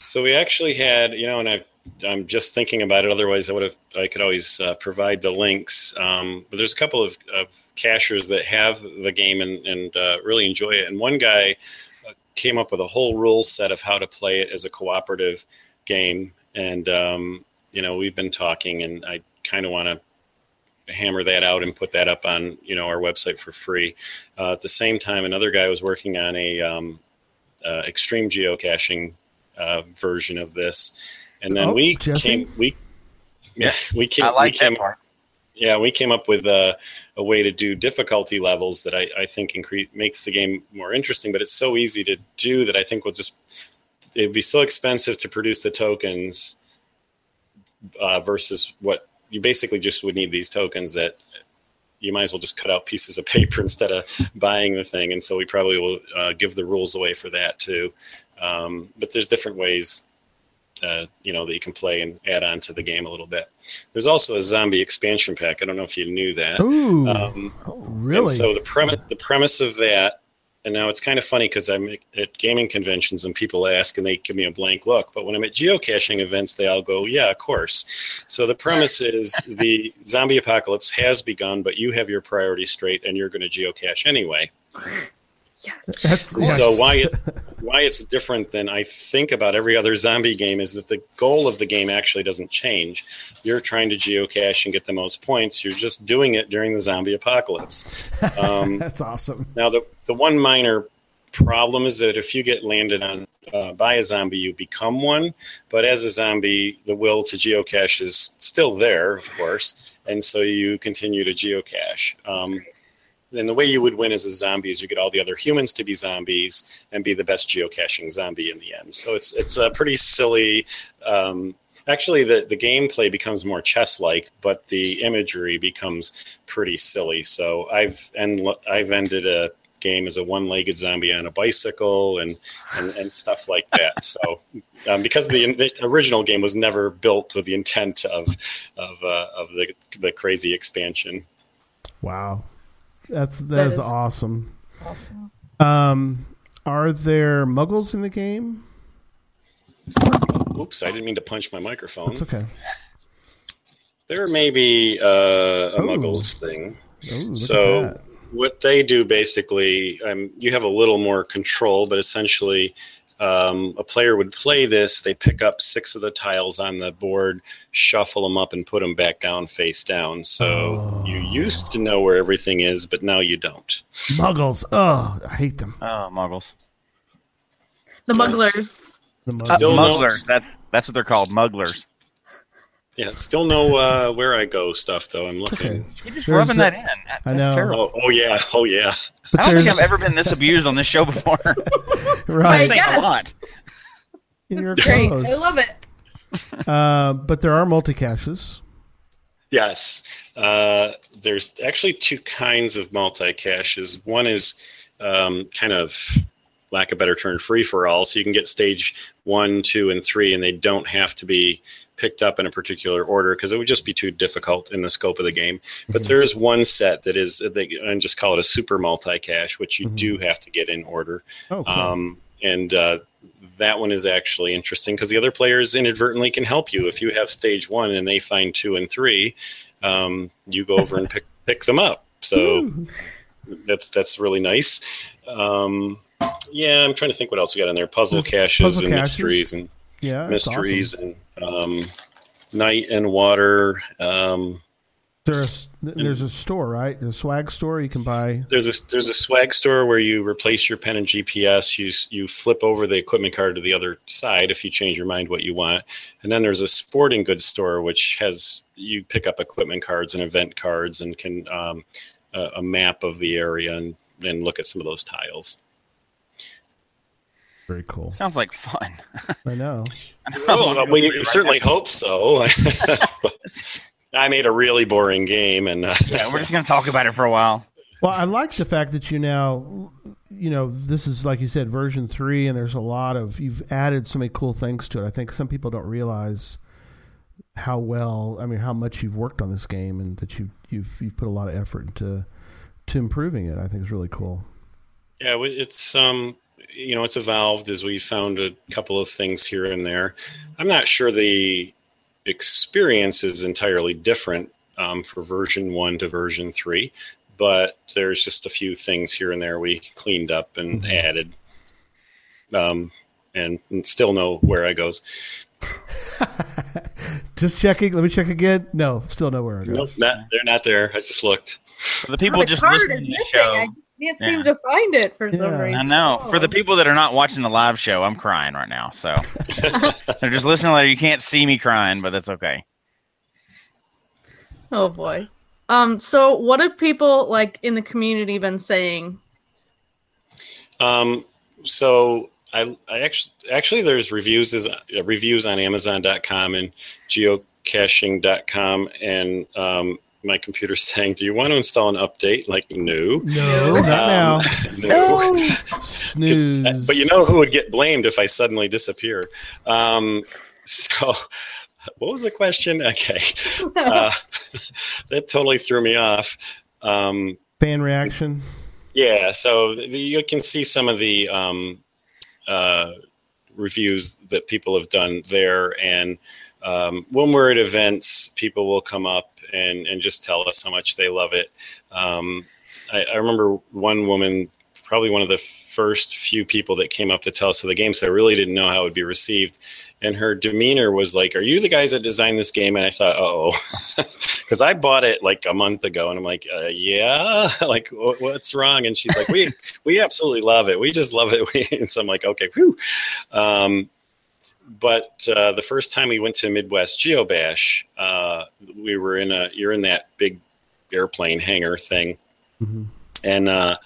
So we actually had, you know, and I, I'm just thinking about it. Otherwise, I would have, I could always uh, provide the links. Um, but there's a couple of, of cachers that have the game and, and uh, really enjoy it. And one guy uh, came up with a whole rule set of how to play it as a cooperative game. And um, you know, we've been talking, and I kind of want to hammer that out and put that up on you know our website for free. Uh, at the same time, another guy was working on a um, uh, extreme geocaching uh, version of this, and then Oh, we Jesse? came we yeah we came I like we came that part. yeah we came up with a, a way to do difficulty levels that I, I think increase makes the game more interesting. But it's so easy to do that I think we'll just it'd be so expensive to produce the tokens uh, versus what you basically just would need these tokens that you might as well just cut out pieces of paper instead of buying the thing. And so we probably will uh, give the rules away for that too. Um, but there's different ways, uh, you know, that you can play and add on to the game a little bit. There's also a zombie expansion pack. I don't know if you knew that. Ooh, Um, really? so the premise the premise of that, and now it's kind of funny because I'm at gaming conventions and people ask and they give me a blank look. But when I'm at geocaching events, they all go, "Yeah, of course." So the premise is the zombie apocalypse has begun, but you have your priorities straight and you're going to geocache anyway. Yes. That's So yes. why it, why it's different than I think about every other zombie game is that the goal of the game actually doesn't change. You're trying to geocache and get the most points. You're just doing it during the zombie apocalypse. Um, That's awesome. now, the, the one minor problem is that if you get landed on uh, by a zombie, you become one. But as a zombie, the will to geocache is still there, of course, and so you continue to geocache. Um, and the way you would win as a zombie is you get all the other humans to be zombies and be the best geocaching zombie in the end. So it's it's a pretty silly. Um, actually, the the gameplay becomes more chess like, but the imagery becomes pretty silly. So I've and I've ended a game as a one-legged zombie on a bicycle and and, and stuff like that. So um, because the, the original game was never built with the intent of of uh, of the the crazy expansion. Wow, that's that That is is- awesome. Awesome. Um, are there muggles in the game? Oops, I didn't mean to punch my microphone. That's okay. There may be uh, a Ooh. Muggles thing. Ooh, So what they do basically, um, you have a little more control, but essentially, um, a player would play this. They pick up six of the tiles on the board, shuffle them up, and put them back down face down. So you Oh. used to know where everything is, but now you don't. muggles. Oh, I hate them. Oh, muggles. The mugglers. The Uh, muggles. Still no- mugglers. That's that's what they're called, mugglers. Yeah, still know uh, Wherigo stuff though. I'm looking. okay. You're just There's rubbing a- that in. That- I That's know. terrible. Oh, oh yeah, oh yeah. But I don't think I've ever been this abused on this show before. right That's saying a lot. in your This is great. clothes. I love it. Uh, but there are multi caches. Yes. Uh, there's actually two kinds of multi caches. One is um, kind of, lack of a better term, free for all. So you can get stage one, two, and three, and they don't have to be picked up in a particular order because it would just be too difficult in the scope of the game. But there is one set that is, they, and just call it a super multi cache, which you Mhm. do have to get in order. Oh, cool. Um, and uh, that one is actually interesting because the other players inadvertently can help you. If you have stage one and they find two and three, um, you go over and pick pick them up. So Ooh. that's that's really nice. Um, yeah, I'm trying to think what else we got in there: puzzle caches puzzle and caches. mysteries and yeah, mysteries awesome. and um, night and water. Um, There's there's a store, right? There's a swag store you can buy. There's a there's a swag store where you replace your pen and GPS. You you flip over the equipment card to the other side if you change your mind what you want. And then there's a sporting goods store which has you pick up equipment cards and event cards and can um, a, a map of the area and and look at some of those tiles. Very cool. Sounds like fun. I know. Well, we certainly hope so. I made a really boring game, and uh, Yeah, we're just gonna talk about it for a while. Well, I like the fact that you now, you know, this is like you said, version three, and there's a lot of you've added so many cool things to it. I think some people don't realize how well, I mean, how much you've worked on this game, and that you've you've you've put a lot of effort into to improving it. I think is really cool. Yeah, it's um, you know, it's evolved as we found a couple of things here and there. I'm not sure the experience is entirely different um, for version one to version three, but there's just a few things here and there we cleaned up and Mhm. added, um, and, and still know Wherigos. just checking. Let me check again. No, still nowhere. it Nope, goes. not they're not there. I just looked. For the people the just card listening is to the show, I can't seem Yeah. to find it for some Yeah. reason. I know. For the Oh. people that are not watching the live show, I'm crying right now. So they're just listening. Later. You can't see me crying, but that's okay. Oh boy. Um. So, what have people like in the community been saying? Um, so I, I actually actually there's reviews is uh, reviews on Amazon.com and geocaching.com and um, my computer saying, "Do you want to install an update?" Like, no, No, not now. Um, no. Snooze. uh, But you know who would get blamed if I suddenly disappear? Um, so, what was the question? Okay, uh, that totally threw me off. Um, fan reaction. Yeah, so the, you can see some of the um, uh, reviews that people have done there, and um, when we're at events, people will come up and, and just tell us how much they love it. Um, I, I remember one woman, probably one of the first few people that came up to tell us of the game, so I really didn't know how it would be received. And her demeanor was like, "Are you the guys that designed this game?" And I thought, "Oh," because I bought it like a month ago, and I'm like, uh, "Yeah, like wh- what's wrong?" And she's like, "We we absolutely love it. We just love it." and so I'm like, "Okay, whew." Um, but uh, the first time we went to Midwest GeoBash, uh, we were in a you're in that big airplane hangar thing, Mhm. and uh,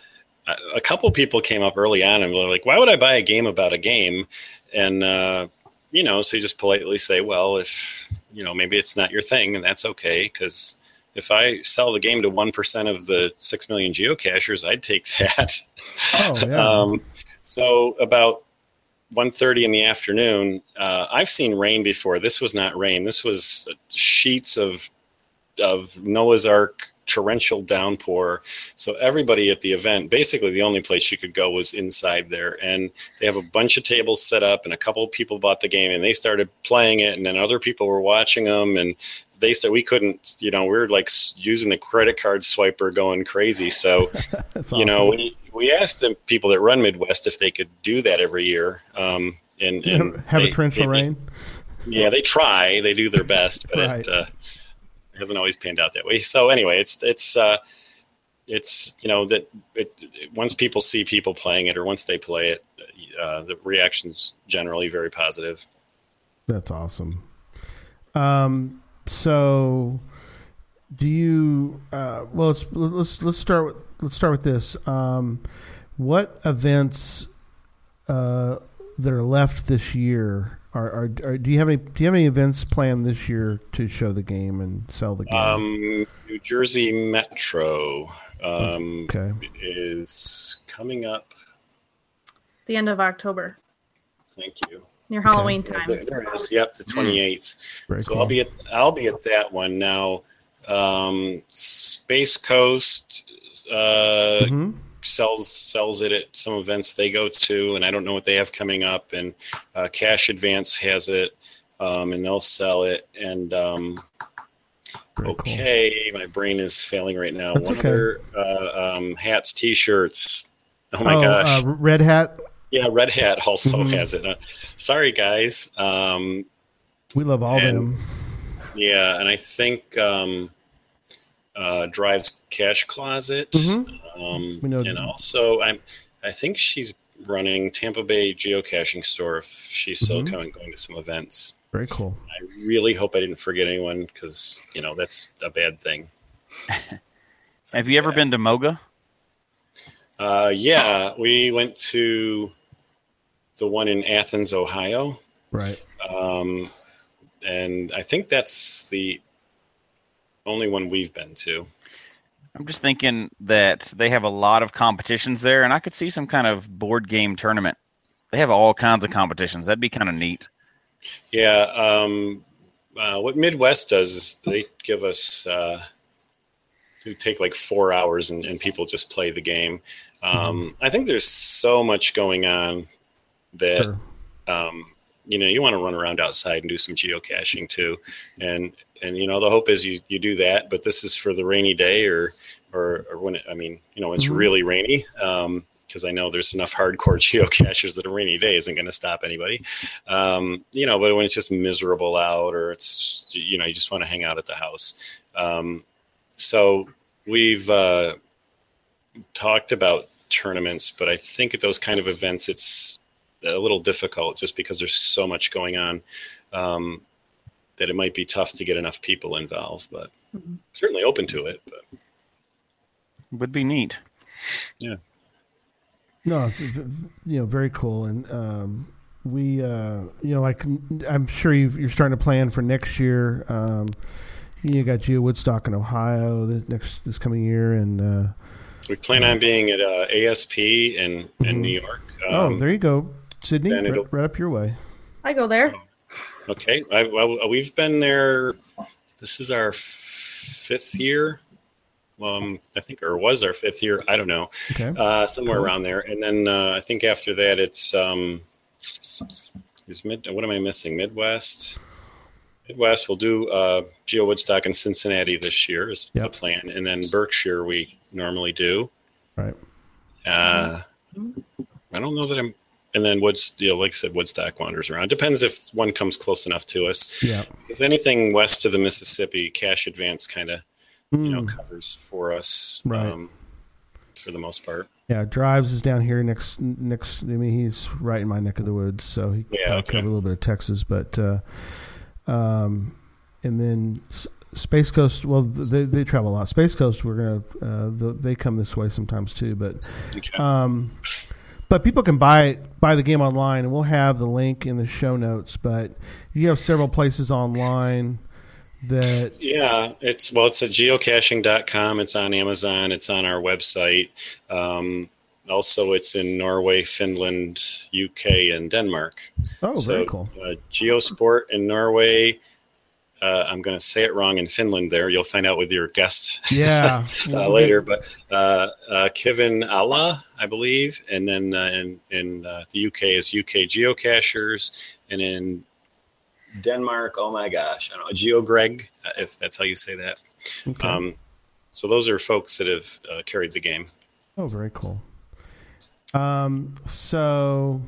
a- a couple people came up early on and were like, "Why would I buy a game about a game?" And uh, you know, so you just politely say, "Well, if you know, maybe it's not your thing, and that's okay." Because if I sell the game to one percent of the six million geocachers, I'd take that. Oh yeah. Um, so about 1.30 in the afternoon, uh, I've seen rain before. This was not rain. This was sheets of of Noah's Ark torrential downpour. So everybody at the event, basically the only place you could go was inside there. And they have a bunch of tables set up, and a couple of people bought the game, and they started playing it, and then other people were watching them, and they started. We couldn't, you know, we were like using the credit card swiper, going crazy. So That's you know, awesome. we, we asked the people that run Midwest if they could do that every year. Um, and, and have they- a torrential rain. Yeah, they try. They do their best, but Right. it, uh, it hasn't always panned out that way. So anyway, it's it's uh, it's you know that it, it- once people see people playing it or once they play it, uh, the reaction's generally very positive. That's awesome. Um, so do you? Uh, well, let's let's let's start with let's start with this. Um, what events uh, that are left this year are, are, are? Do you have any? Do you have any events planned this year to show the game and sell the game? Um, New Jersey Metro um, okay. is coming up. The end of October, Thank you. near Halloween Yeah, time. There, there it is. Yep, the twenty eighth. Very so cool. I'll be at I'll be at that one now. Um, Space Coast uh, Mhm. sells sells it at some events they go to, and I don't know what they have coming up. And uh, Cache Advance has it, um, and they'll sell it. And um, Very cool. okay, my brain is failing right now. That's one okay. other uh, um, hats, T-shirts. Oh my oh, gosh! uh, Red Hat. yeah, Red Hat also Mhm. has it. Uh, sorry, guys. Um, We love all And- them. Yeah, and I think um, uh, drives Cash Closet, Mhm. um, We know- and also I'm I think she's running Tampa Bay geocaching store. If she's still Mhm. coming, going to some events. Very cool. I really hope I didn't forget anyone because you know that's a bad thing. Have you ever been to Moga? Uh, yeah, we went to the one in Athens, Ohio, Right. um, and I think that's the only one we've been to. I'm just thinking that they have a lot of competitions there, and I could see some kind of board game tournament. They have all kinds of competitions. That'd be kind of neat. Yeah, um, uh, what Midwest does is they give us uh, take like four hours and, and people just play the game. Um, I think there's so much going on that Sure. um, you know you want to run around outside and do some geocaching too, and and you know the hope is you you do that, but this is for the rainy day or or, or when it, I mean you know it's Mhm. really rainy. Um, because I know there's enough hardcore geocachers that a rainy day isn't going to stop anybody. Um, you know, but when it's just miserable out or it's, you know, you just want to hang out at the house. Um, so we've uh, talked about tournaments, but I think at those kind of events, it's a little difficult just because there's so much going on um, that it might be tough to get enough people involved, but Mhm. certainly open to it. But Would be neat. Yeah. No, it's, it's, you know, very cool. And um, we, uh, you know, like I'm sure you've, you're starting to plan for next year. Um, you got Geo Woodstock in Ohio this next this coming year, and uh, we plan on being at uh, ASP in, in New York. oh, Um, there you go, Sydney, right, right up your way. I go there. Okay, I, well, we've been there. This is our fifth year. Um, I think, or was our fifth year. I don't know, Okay, uh, somewhere around there. And then uh, I think after that, it's um, is mid. What am I missing? Midwest. Midwest. We'll do uh, Geo Woodstock in Cincinnati this year is Yep. the plan, and then Berkshire we normally do. right. Uh, I don't know that I'm. And then Woods, you know, like I said, Woodstock wanders around. Depends if one comes close enough to us. Yeah, Because anything west of the Mississippi, Cache Advance kind of you know Mm. covers for us Right. um, for the most part. yeah. Drives is down here next next. I mean, he's right in my neck of the woods, so he can Yeah, okay. cover a little bit of Texas, but. Uh, um, and then Space Coast. Well, they they travel a lot. Space Coast. We're gonna. Uh, they come this way sometimes too, but. Um, but people can buy buy the game online, and we'll have the link in the show notes. But you have several places online that yeah, it's well, it's at geocaching.com. It's on Amazon. It's on our website. Um, also, it's in Norway, Finland, UK, and Denmark. oh, so, very cool. Uh, Geosport in Norway. Uh, I'm going to say it wrong in Finland. There, you'll find out with your guest Yeah, uh, later. But uh, uh, Kevin Allah, I believe, and then uh, in in uh, the UK is UK Geocachers, and in Denmark, oh my gosh, I don't know, GeoGreg, uh, if that's how you say that. Okay. Um, so those are folks that have uh, carried the game. Oh, very cool. Um, so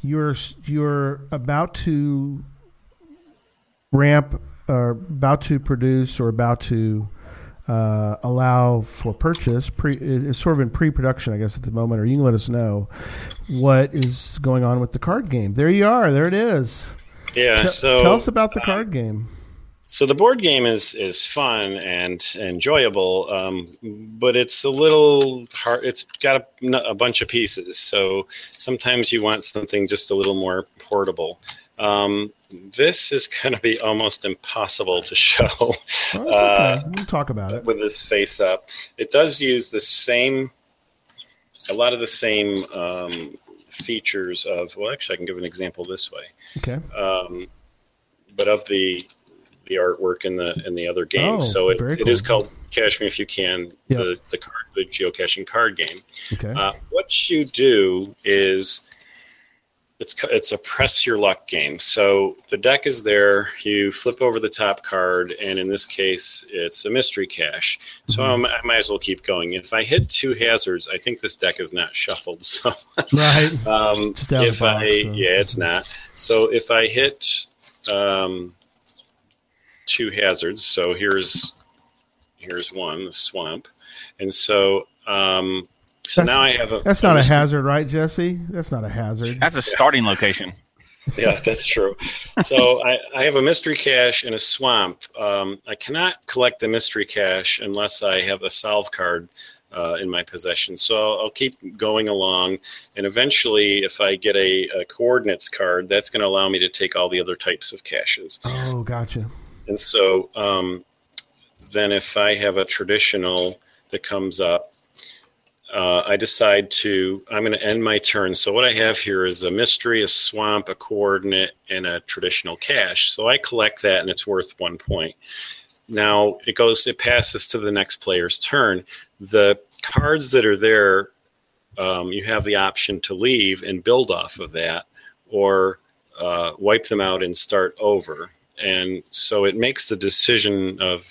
you're you're about to ramp or about to produce or about to uh, allow for purchase. Pre, it's sort of in pre-production, I guess, at the moment. Or you can let us know what is going on with the card game. There you are. There it is. Yeah. Te- so tell us about the uh, card game. So the board game is is fun and enjoyable, um, but it's a little hard. It's got a, a bunch of pieces, so sometimes you want something just a little more portable. Um, this is going to be almost impossible to show Oh, okay. uh, we'll talk about it. with this face up. It does use the same, a lot of the same um, features of. Well, actually, I can give an example this way Okay. um, but of the the artwork in the in the other games. Oh, so it, very it is called Cache Me If You Can, Yep. the the card the geocaching card game. Okay. Uh, what you do is it's it's a press your luck game. So the deck is there. You flip over the top card, and in this case, it's a mystery cache. So Mhm. I'm- I might as well keep going. If I hit two hazards, I think this deck is not shuffled. So right. um, Just out of if I yeah, it's not. So if I hit um, two hazards, so here's here's one, the swamp, and so um, so That's- now I have a. That's not a hazard, right, Jesse? That's not a hazard. That's a starting location. yeah, that's true. So I, I have a mystery cache in a swamp. Um, I cannot collect the mystery cache unless I have a solve card uh, in my possession. So I'll keep going along, and eventually, if I get a, a coordinates card, that's going to allow me to take all the other types of caches. Oh, gotcha. And so um, then, if I have a traditional that comes up, uh, I decide to, I'm going to end my turn. So, what I have here is a mystery, a swamp, a coordinate, and a traditional cache. So, I collect that and it's worth one point. Now, it goes, it passes to the next player's turn. The cards that are there, um, you have the option to leave and build off of that or uh, wipe them out and start over and so it makes the decision of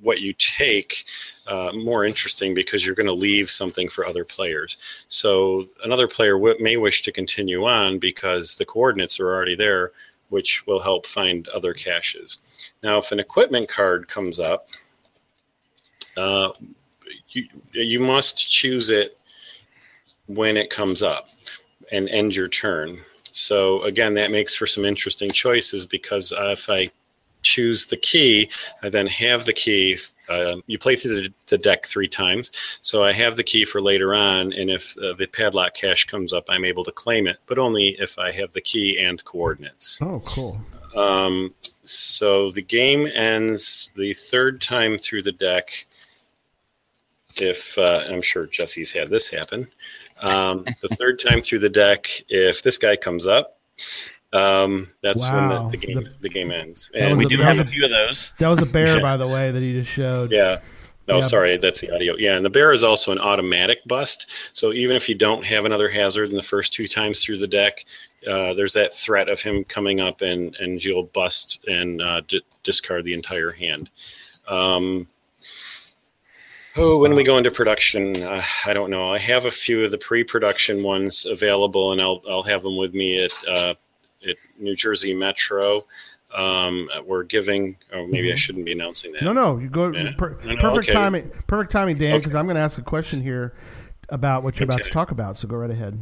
what you take uh, more interesting because you're going to leave something for other players. So another player w- may wish to continue on because the coordinates are already there, which will help find other caches. Now, if an equipment card comes up, uh, you, you must choose it when it comes up and end your turn. So again, that makes for some interesting choices because uh, if I choose the key, I then have the key. Uh, you play through the, the deck three times, so I have the key for later on. And if uh, the padlock cache comes up, I'm able to claim it, but only if I have the key and coordinates. Oh, cool. Um, so the game ends the third time through the deck. If uh, I'm sure Jesse's had this happen, um, the third time through the deck, if this guy comes up, um, that's when the, the game The- the, game ends. And We a- do have was a few of those. That was a bear, Yeah. by the way, that he just showed. yeah. Oh, Yeah. sorry, that's the audio. Yeah, and the bear is also an automatic bust. So even if you don't have another hazard in the first two times through the deck, uh, there's that threat of him coming up and and you'll bust and uh, d- discard the entire hand. Um, oh, when we go into production, uh, I don't know. I have a few of the pre-production ones available, and I'll I'll have them with me at uh, at New Jersey Metro. Um, we're giving, or maybe I shouldn't be announcing that. No, no, you go. Yeah. Per, No, no, perfect okay. timing. Perfect timing, Dan, Okay. because I'm going to ask a question here about what you're about to talk about. So go right ahead.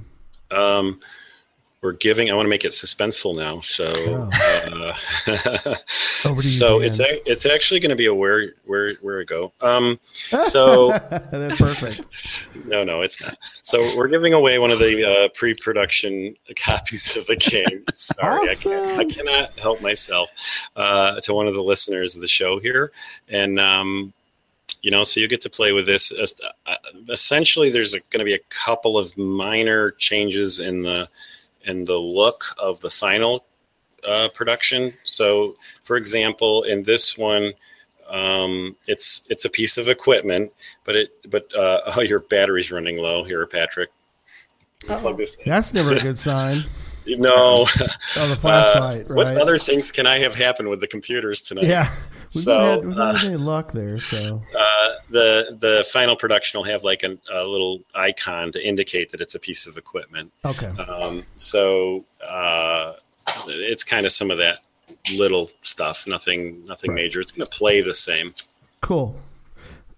Um, we're giving. I want to make it suspenseful now. So, uh, Over you, so Dan. it's a, it's actually going to be a where where Wherigo. Um, so That's perfect. no, no, it's not. So we're giving away one of the uh, pre-production copies of the game. Sorry, I, can't, I cannot help myself. Uh, to one of the listeners of the show here, and um, you know, so you get to play with this. Uh, Essentially, there's going to be a couple of minor changes in the in the look of the final uh, production. So, for example, in this one, um, it's it's a piece of equipment, but it but uh, oh, your battery's running low here, Patrick. Plug this in. That's never a good sign. No. Oh, the Uh, flashlight, What other things can I have happen with the computers tonight? yeah, we've So, had, we've uh, had any luck there. So Uh, the the final production will have like an, a little icon to indicate that it's a piece of equipment. okay, Um, so uh, it's kind of some of that little stuff. Nothing nothing Right. major. It's going to play the same. cool.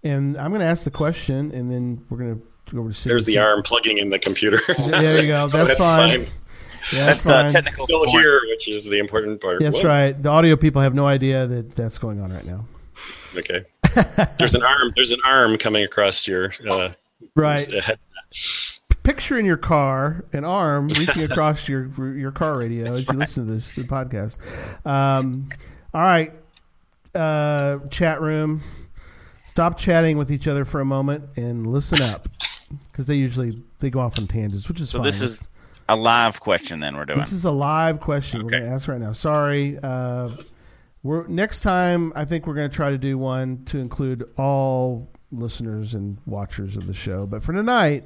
And I'm going to ask the question, and then we're going to go over to see. There's the arm plugging in the computer. There you go. That's, That's fine. fine. Yeah, That's that's uh, technical. Still support. here, which is the important part. That's Whoa. right. The audio people have no idea that that's going on right now. Okay. There's an arm. There's an arm coming across your uh, Right. head. Picture in your car an arm reaching across your your car radio as you listen to this the podcast. Um, all right, uh, chat room. Stop chatting with each other for a moment and listen up because they usually they go off on tangents, which is So fine. this is a live question. Then we're doing. This is a live question we're going to ask right now. Sorry. Uh, we're next time. I think we're going to try to do one to include all listeners and watchers of the show. But for tonight,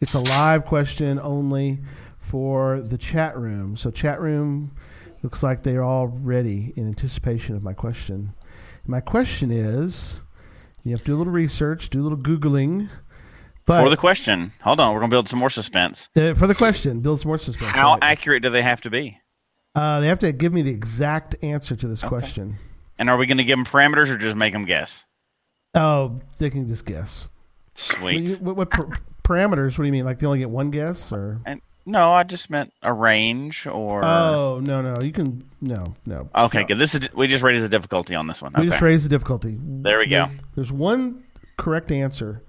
it's a live question only for the chat room. So chat room looks like they're all ready in anticipation of my question. My question is, you have to do a little research, do a little googling. But For the question, hold on. We're gonna build some more suspense. uh, for the question, build some more suspense. How Right. accurate do they have to be? Uh, they have to give me the exact answer to this question. And are we going to give them parameters or just make them guess? Oh, they can just guess. What, Sweet. what, what par- parameters? What do you mean? Like they only get one guess, or? And no, I just meant a range or. Oh no, no, you can no, no. okay, no. good. This is we just raised the difficulty on this one. We Okay. just raised the difficulty. There we go. There- There's one correct answer,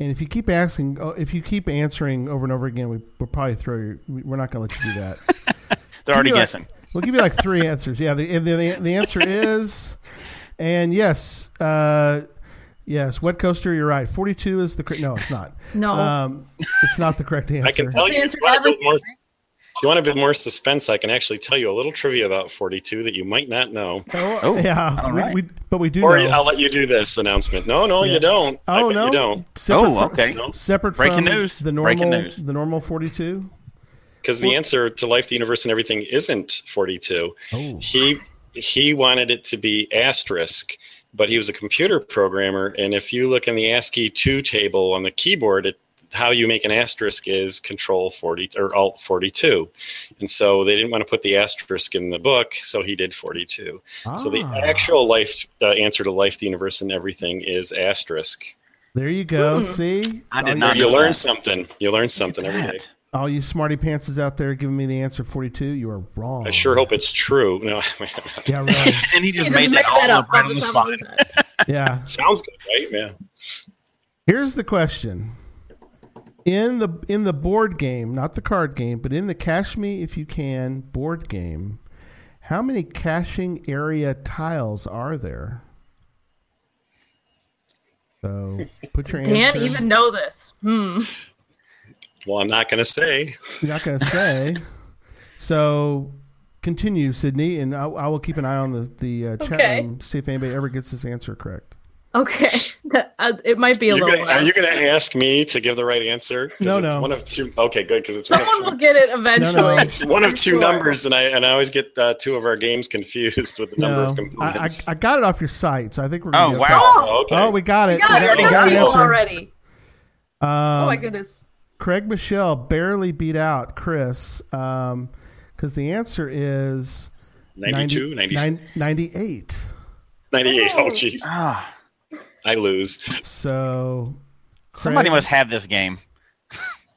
and if you keep asking, oh, if you keep answering over and over again, we, we'll probably throw you. we- We're not going to let you do that. They're already Give me like- guessing. We'll give you like three answers. Yeah, the, the the answer is, and yes, uh, yes, wet coaster. You're right. Forty two is the correct. No, it's not. No. Um, it's not the correct answer. I can tell you. If answered you, want everything, more, right? If you want a bit more suspense, I can actually tell you a little trivia about 42 that you might not know. Oh, Oh, yeah, all we, we, but we do Or know. I'll let you do this announcement. No, no, Yeah. you don't. I oh bet no, you don't. Separate Oh, from- okay. No. Separate Breaking from news. the normal, Breaking news. the normal forty two. Because the answer to life, the universe, and everything isn't 42. Oh, He he wanted it to be asterisk, but he was a computer programmer, and if you look in the ASCII two table on the keyboard, it, how you make an asterisk is Control 40 or Alt 42, and so they didn't want to put the asterisk in the book, so he did 42. So the Ah. actual life uh, answer to life, the universe, and everything is asterisk. There you go. Hmm. See, I did all not You, You learn something. You learn something every day. All you smarty pantses out there giving me the answer forty two. You are wrong. I sure hope it's true. No, Yeah, right. and he He just just made made that all that up up right on the the top of spot. yeah. sounds good, right? Yeah. Here's the question. In the in the board game, not the card game, but in the Cache Me If You Can board game, how many caching area tiles are there? So put your Does Dan answer. even know this? Hmm. Well, I'm not going to say. You're not going to say. so continue, Sydney, and I, I will keep an eye on the the uh, chat Okay. room see if anybody ever gets this answer correct. Okay. Uh, it might be a You're little. gonna, are you going to ask me to give the right answer? No, it's no. One of two. Okay, good because it's one Someone of will two. get it eventually. no. no. It's one of I'm two sure. numbers, and I and I always get uh, two of our games confused with the number No, of I, I. I got it off your site, so I think we're. Oh Gonna be wow! oh, okay. Oh, we got it. We got it. We We got an answer. already. Um, Oh my goodness. Craig Michelle barely beat out Chris because the answer is 92, 90 96, 98. 98. Oh, Oh. jeez. Ah, I lose. So somebody must have this game.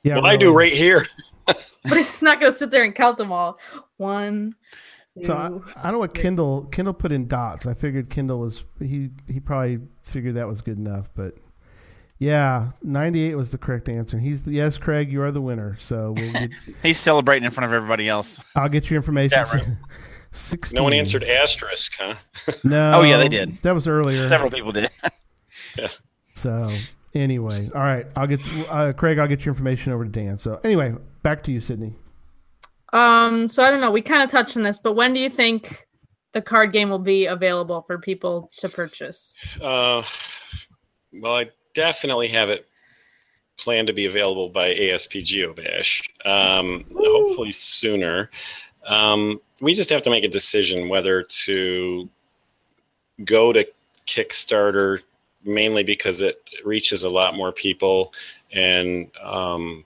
Yeah, Well, I do right here. But it's not going to sit there and count them all. One, two. So I, I know what Kindle Kindle put in dots. I figured Kindle was he he probably figured that was good enough, but yeah, 98 was the correct answer. He's the, yes, Craig, you are the winner. So we'll get, He's celebrating in front of everybody else. I'll get you information. Yeah, right. 16. No one answered asterisk, huh? No. Oh, yeah, they did. That was earlier. Several people did. So anyway, all right, I'll get uh, Craig. I'll get your information over to Dan. So anyway, back to you, Sydney. Um, so I don't know. We kind of touched on this, but when do you think the card game will be available for people to purchase? Uh, well, I definitely have it planned to be available by ASP GeoBash. Um, hopefully sooner. Um, we just have to make a decision whether to go to Kickstarter mainly because it reaches a lot more people and um,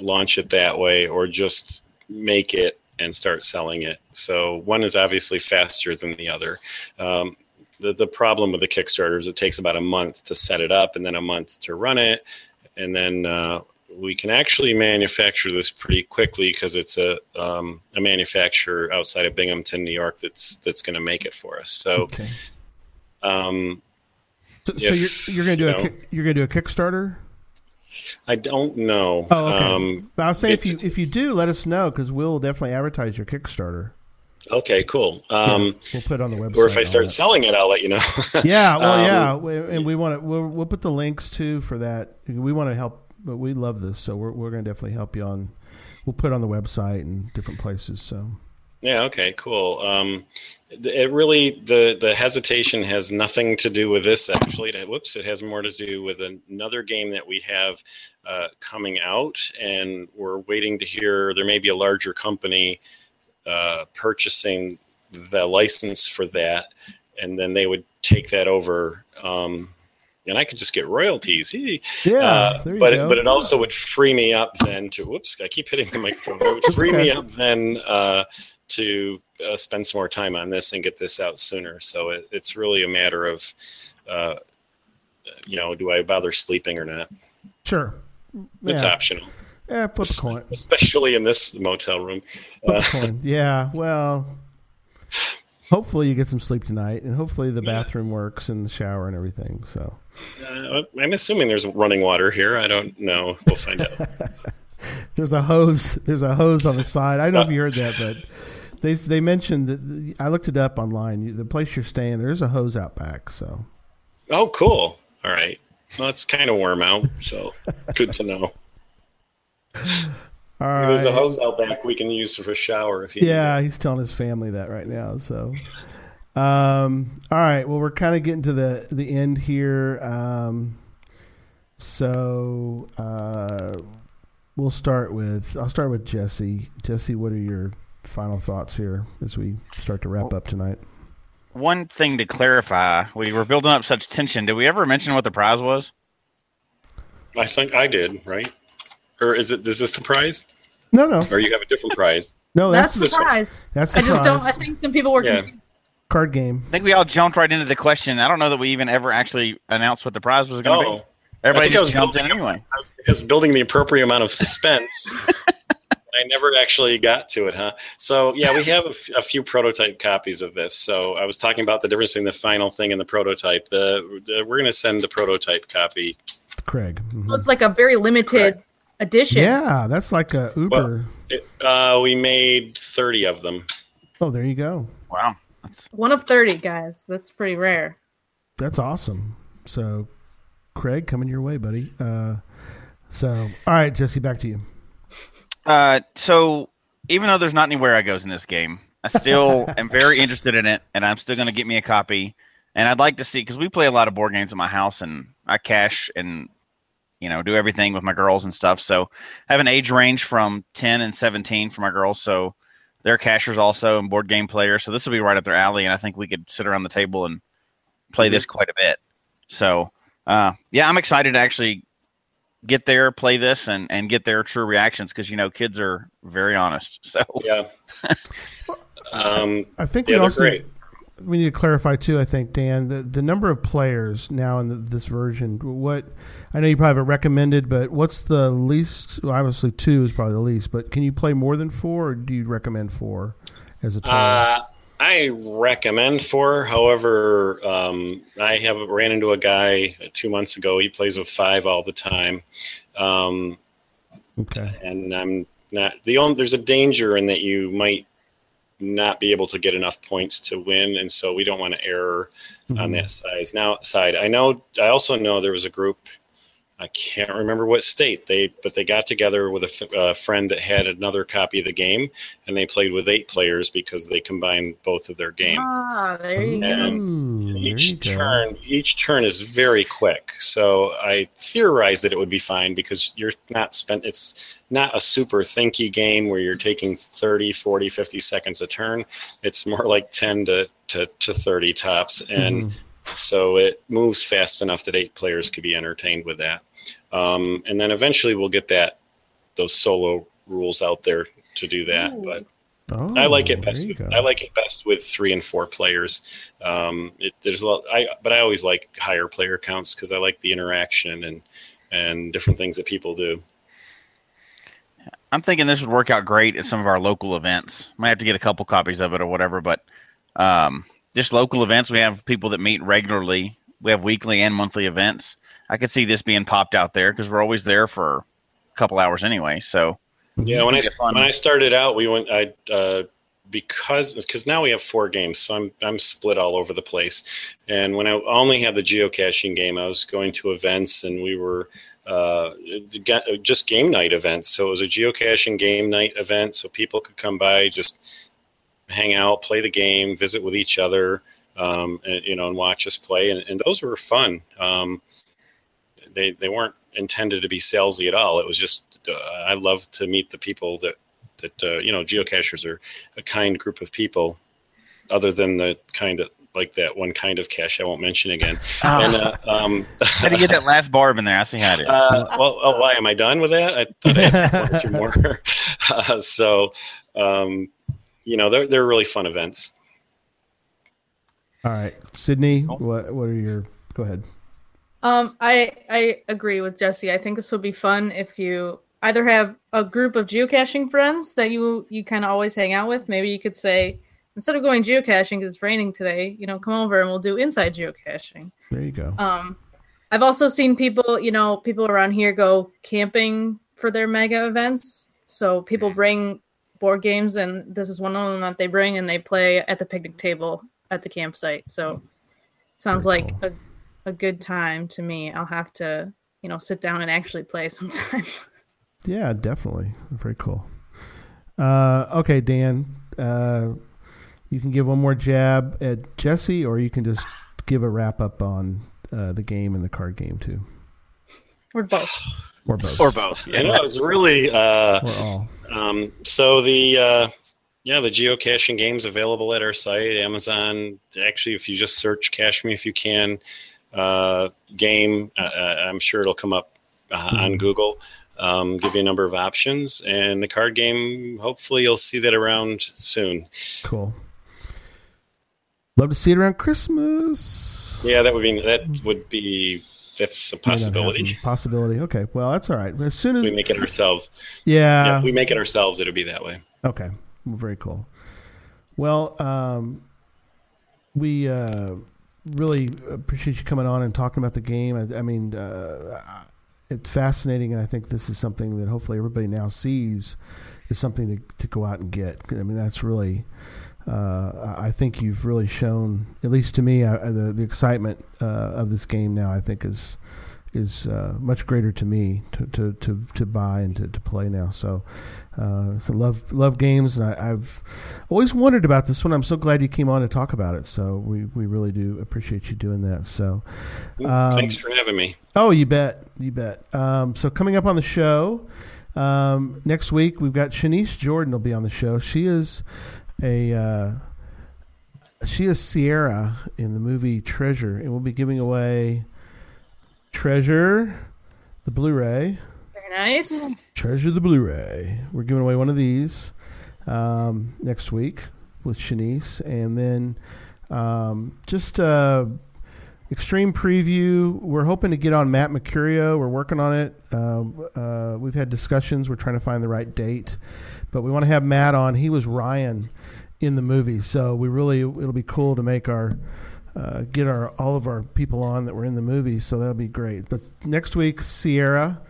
launch it that way, or just make it and start selling it. So one is obviously faster than the other. Um, the, the problem with the Kickstarter is it takes about a month to set it up and then a month to run it. And then uh, we can actually manufacture this pretty quickly because it's a, um, a manufacturer outside of Binghamton, New York that's that's going to make it for us. So Okay. um, So, so you're, you're gonna do you a know. you're gonna do a Kickstarter. I don't know. Oh, okay. Um, But I'll say if you if you do, let us know because we'll definitely advertise your Kickstarter. okay, cool. Um, We'll put it on the website. or if I start selling it, I'll let you know. Yeah, well, Um, yeah, we, and we want to. We'll, we'll put the links too for that. We want to help, but we love this, so we're we're going to definitely help you on. We'll put it on the website and different places. So Yeah. Okay. Cool. Um, it really the the hesitation has nothing to do with this. Actually, whoops, it has more to do with another game that we have uh, coming out, and we're waiting to hear. There may be a larger company uh, purchasing the license for that, and then they would take that over. Um, and I could just get royalties. Yeah, Uh, there you but go. It, but it also would free me up then to whoops I keep hitting the microphone. It would free me up then uh, to uh, spend some more time on this and get this out sooner. So it, it's really a matter of uh, you know, do I bother sleeping or not? Sure. It's optional, Yeah, flip a coin. especially in this motel room. Uh. Yeah. Well, hopefully you get some sleep tonight, and hopefully the bathroom works and the shower and everything. So. uh, I'm assuming there's running water here. I don't know. We'll find out. There's a hose. There's a hose on the side. I don't know if you heard that, but they they mentioned that I looked it up online. The place you're staying, there's a hose out back. So oh, cool. All right. Well, it's kind of warm out, so good to know. all right. There's a hose out back we can use for a shower if you. Yeah, he's telling his family that right now. So, um, all right. Well, we're kind of getting to the the end here. Um, so uh, we'll start with I'll start with Jesse. Jesse, what are your final thoughts here as we start to wrap up tonight? One thing to clarify: we were building up such tension. Did we ever mention what the prize was? I think I did. Right. Or is it? Is this the prize? No, no, Or you have a different prize? no. That's, That's, the this one. prize. that's the I just don't. I think some people were Yeah. confused. card game. I think we all jumped right into the question. I don't know that we even ever actually announced what the prize was going to Oh, be. Everybody I think I just was jumped in anyway. I was, I was building the appropriate amount of suspense. I never actually got to it, huh? So yeah, we have a, f- a few prototype copies of this. So I was talking about the difference between the final thing and the prototype. The, the we're going to send the prototype copy. Craig. Mhm. So it's like a very limited edition. Yeah, that's like a Uber. It, uh, we made thirty of them. oh, there you go. Wow. That's, One of thirty guys. That's pretty rare. That's awesome. So, Craig, coming your way, buddy. Uh, so, all right, Jesse, back to you. Uh, so even though there's not any Wherigos in this game, I still am very interested in it, and I'm still going to get me a copy. And I'd like to see because we play a lot of board games at my house, and I cache and you know do everything with my girls and stuff. So I have an age range from 10 and 17 for my girls, so they're cachers also and board game players. So this will be right up their alley, and I think we could sit around the table and play this quite a bit. So uh, yeah, I'm excited to actually get there, play this, and and get their true reactions because you know kids are very honest. So Yeah. um, I think yeah, we also great. we need to clarify too. I think Dan, the the number of players now in the, this version. What I know you probably have it recommended, but what's the least? Well, obviously, two is probably the least. But can you play more than four, or do you recommend four as a total? Uh, I recommend four. However, um, I have ran into a guy two months ago. He plays with five all the time, um, okay. and I'm not the only. There's a danger in that you might not be able to get enough points to win, and so we don't want to err on Mhm. that size. Now, side. I know. I also know there was a group. I can't remember what state they, but they got together with a f- uh, friend that had another copy of the game, and they played with eight players because they combined both of their games. Ah, there you go. Ooh, there you Each go. turn, each turn is very quick. So I theorized that it would be fine because you're not spent. It's not a super thinky game where you're taking 30, 40, 50 seconds a turn. It's more like 10 to, to, to 30 tops. And Mhm. so it moves fast enough that eight players could be entertained with that. Um, and then eventually we'll get that those solo rules out there to do that. Ooh. But Oh, I like it best. With. I like it best with three and four players. Um, it, there's a lot. I but I always like higher player counts because I like the interaction and and different things that people do. I'm thinking this would work out great at some of our local events. Might have to get a couple copies of it or whatever, but um, just local events. We have people that meet regularly. We have weekly and monthly events. I could see this being popped out there because we're always there for a couple hours anyway. So Yeah, when I fun. when I started out, we went. I uh, because because now we have four games, so I'm I'm split all over the place. And when I only had the geocaching game, I was going to events, and we were uh, just game night events. So it was a geocaching game night event, so people could come by, just hang out, play the game, visit with each other, um, and, you know, and watch us play. And, and those were fun. Um, they they weren't intended to be salesy at all. It was just uh, I love to meet the people that that uh, you know geocachers are a kind group of people, other than the kind of like that one kind of cache I won't mention again. And uh, um, How to get that last barb in there? I see how it is. uh, well, oh, why am I done with that? I thought I had one or two more. Uh, so, um, you know, they're they're really fun events. All right, Sydney. What what are your? Go ahead. Um, I I agree with Jesse. I think this would be fun if you either have a group of geocaching friends that you you kind of always hang out with. Maybe you could say instead of going geocaching because it's raining today, you know, come over and we'll do inside geocaching. There you go. Um, I've also seen people, you know, people around here go camping for their mega events. So people bring board games, and this is one of them that they bring, and they play at the picnic table at the campsite. So it sounds Very like cool. a, a good time to me. I'll have to, you know, sit down and actually play sometime. Yeah, definitely. Very cool. Uh, okay, Dan, uh, you can give one more jab at Jesse, or you can just give a wrap up on uh, the game and the card game too, or both. or both, Or both. You know, it was really uh, or all. Um, so the uh, yeah, the geocaching games available at our site, Amazon. Actually, if you just search "Cache Me If You Can" uh, game, uh, uh, I'm sure it'll come up uh, on Google. Um, give you a number of options, and the card game. Hopefully, you'll see that around soon. Cool. Love to see it around Christmas. Yeah, that would be that would be that's a possibility. Possibility. Okay. Well, that's all right. As soon as We make it ourselves. Yeah, yeah. if we make it ourselves, it'll be that way. Okay, very cool. Well, um, we uh, really appreciate you coming on and talking about the game. I, I mean, uh, it's fascinating, and I think this is something that hopefully everybody now sees is something to, to go out and get. I mean, that's really. Uh, I think you've really shown, at least to me, uh, the, the excitement uh, of this game now. I think is is uh, much greater to me to, to, to, to buy and to, to play now. So, uh, so love love games, and I, I've always wondered about this one. I'm so glad you came on to talk about it. So we, we really do appreciate you doing that. So, um, Thanks for having me. Oh, you bet, you bet. Um, so coming up on the show um, next week, we've got Shanice Jordan will be on the show. She is a uh, she is Sierra in the movie Treasure, and we'll be giving away Treasure, the Blu-ray. Very nice. Treasure the Blu-ray. We're giving away one of these um, next week with Shanice, and then um, just uh, extreme preview. We're hoping to get on Matt Mercurio. We're working on it. Um, uh, we've had discussions. We're trying to find the right date, but we want to have Matt on. He was Ryan in the movie, so we really it'll be cool to make our uh, get our all of our people on that were in the movie. So that'll be great. But next week, Sierra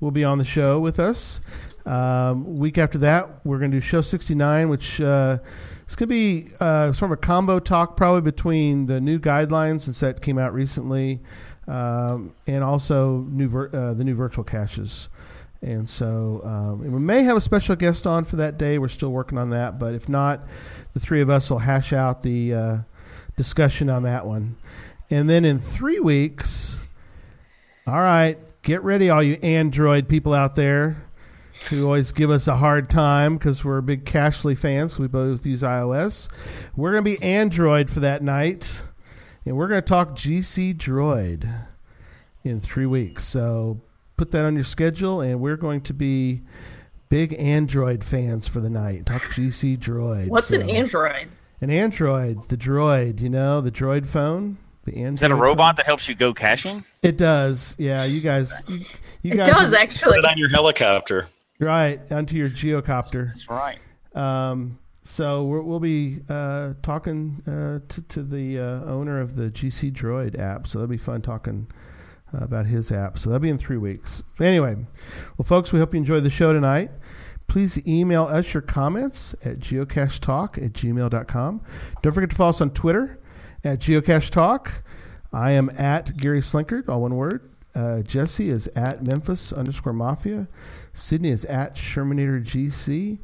will be on the show with us. Um, week after that, we're going to do show 69, which uh, it's going to be uh, sort of a combo talk probably between the new guidelines since that came out recently um, and also new vir- uh, the new virtual caches. And so um, and we may have a special guest on for that day. We're still working on that. But if not, the three of us will hash out the uh, discussion on that one. And then in three weeks, all right, get ready, all you Android people out there who always give us a hard time because we're big Cachly fans. We both use iOS. We're going to be Android for that night, and we're going to talk GC Droid in three weeks. So put that on your schedule, and we're going to be big Android fans for the night. Talk GC Droid. What's an Android? An Android, the Droid. You know the Droid phone. The Android. Is that a phone? robot that helps you go caching? It does. Yeah, you guys. You, you It guys does are- actually. Put it on your helicopter. Right onto your geocopter. That's right. Um, so we're, we'll be uh, talking uh, to, to the uh, owner of the GC Droid app. So that'll be fun talking uh, about his app. So that'll be in three weeks. Anyway, well, folks, we hope you enjoyed the show tonight. Please email us your comments at geocachetalk at gmail.com. Don't forget to follow us on Twitter at geocachetalk. I am at Gary Slinkard, all one word. Uh, Jesse is at Memphis underscore Mafia. Sydney is at Shermanator GC.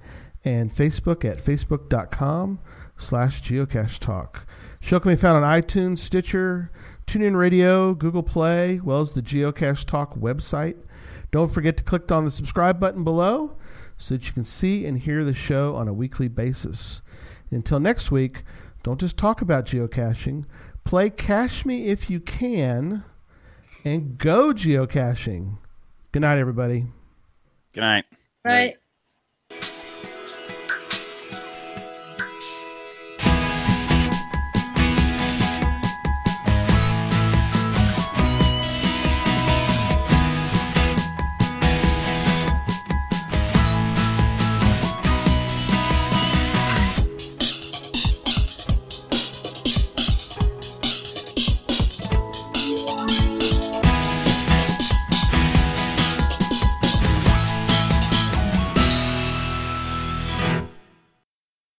And Facebook at facebook.com slash geocache talk. Show can be found on iTunes, Stitcher, TuneIn Radio, Google Play, as well as the Geocache Talk website. Don't forget to click on the subscribe button below so that you can see and hear the show on a weekly basis. Until next week, don't just talk about geocaching. Play Cache Me If You Can and go geocaching. Good night, everybody. Good night. Right.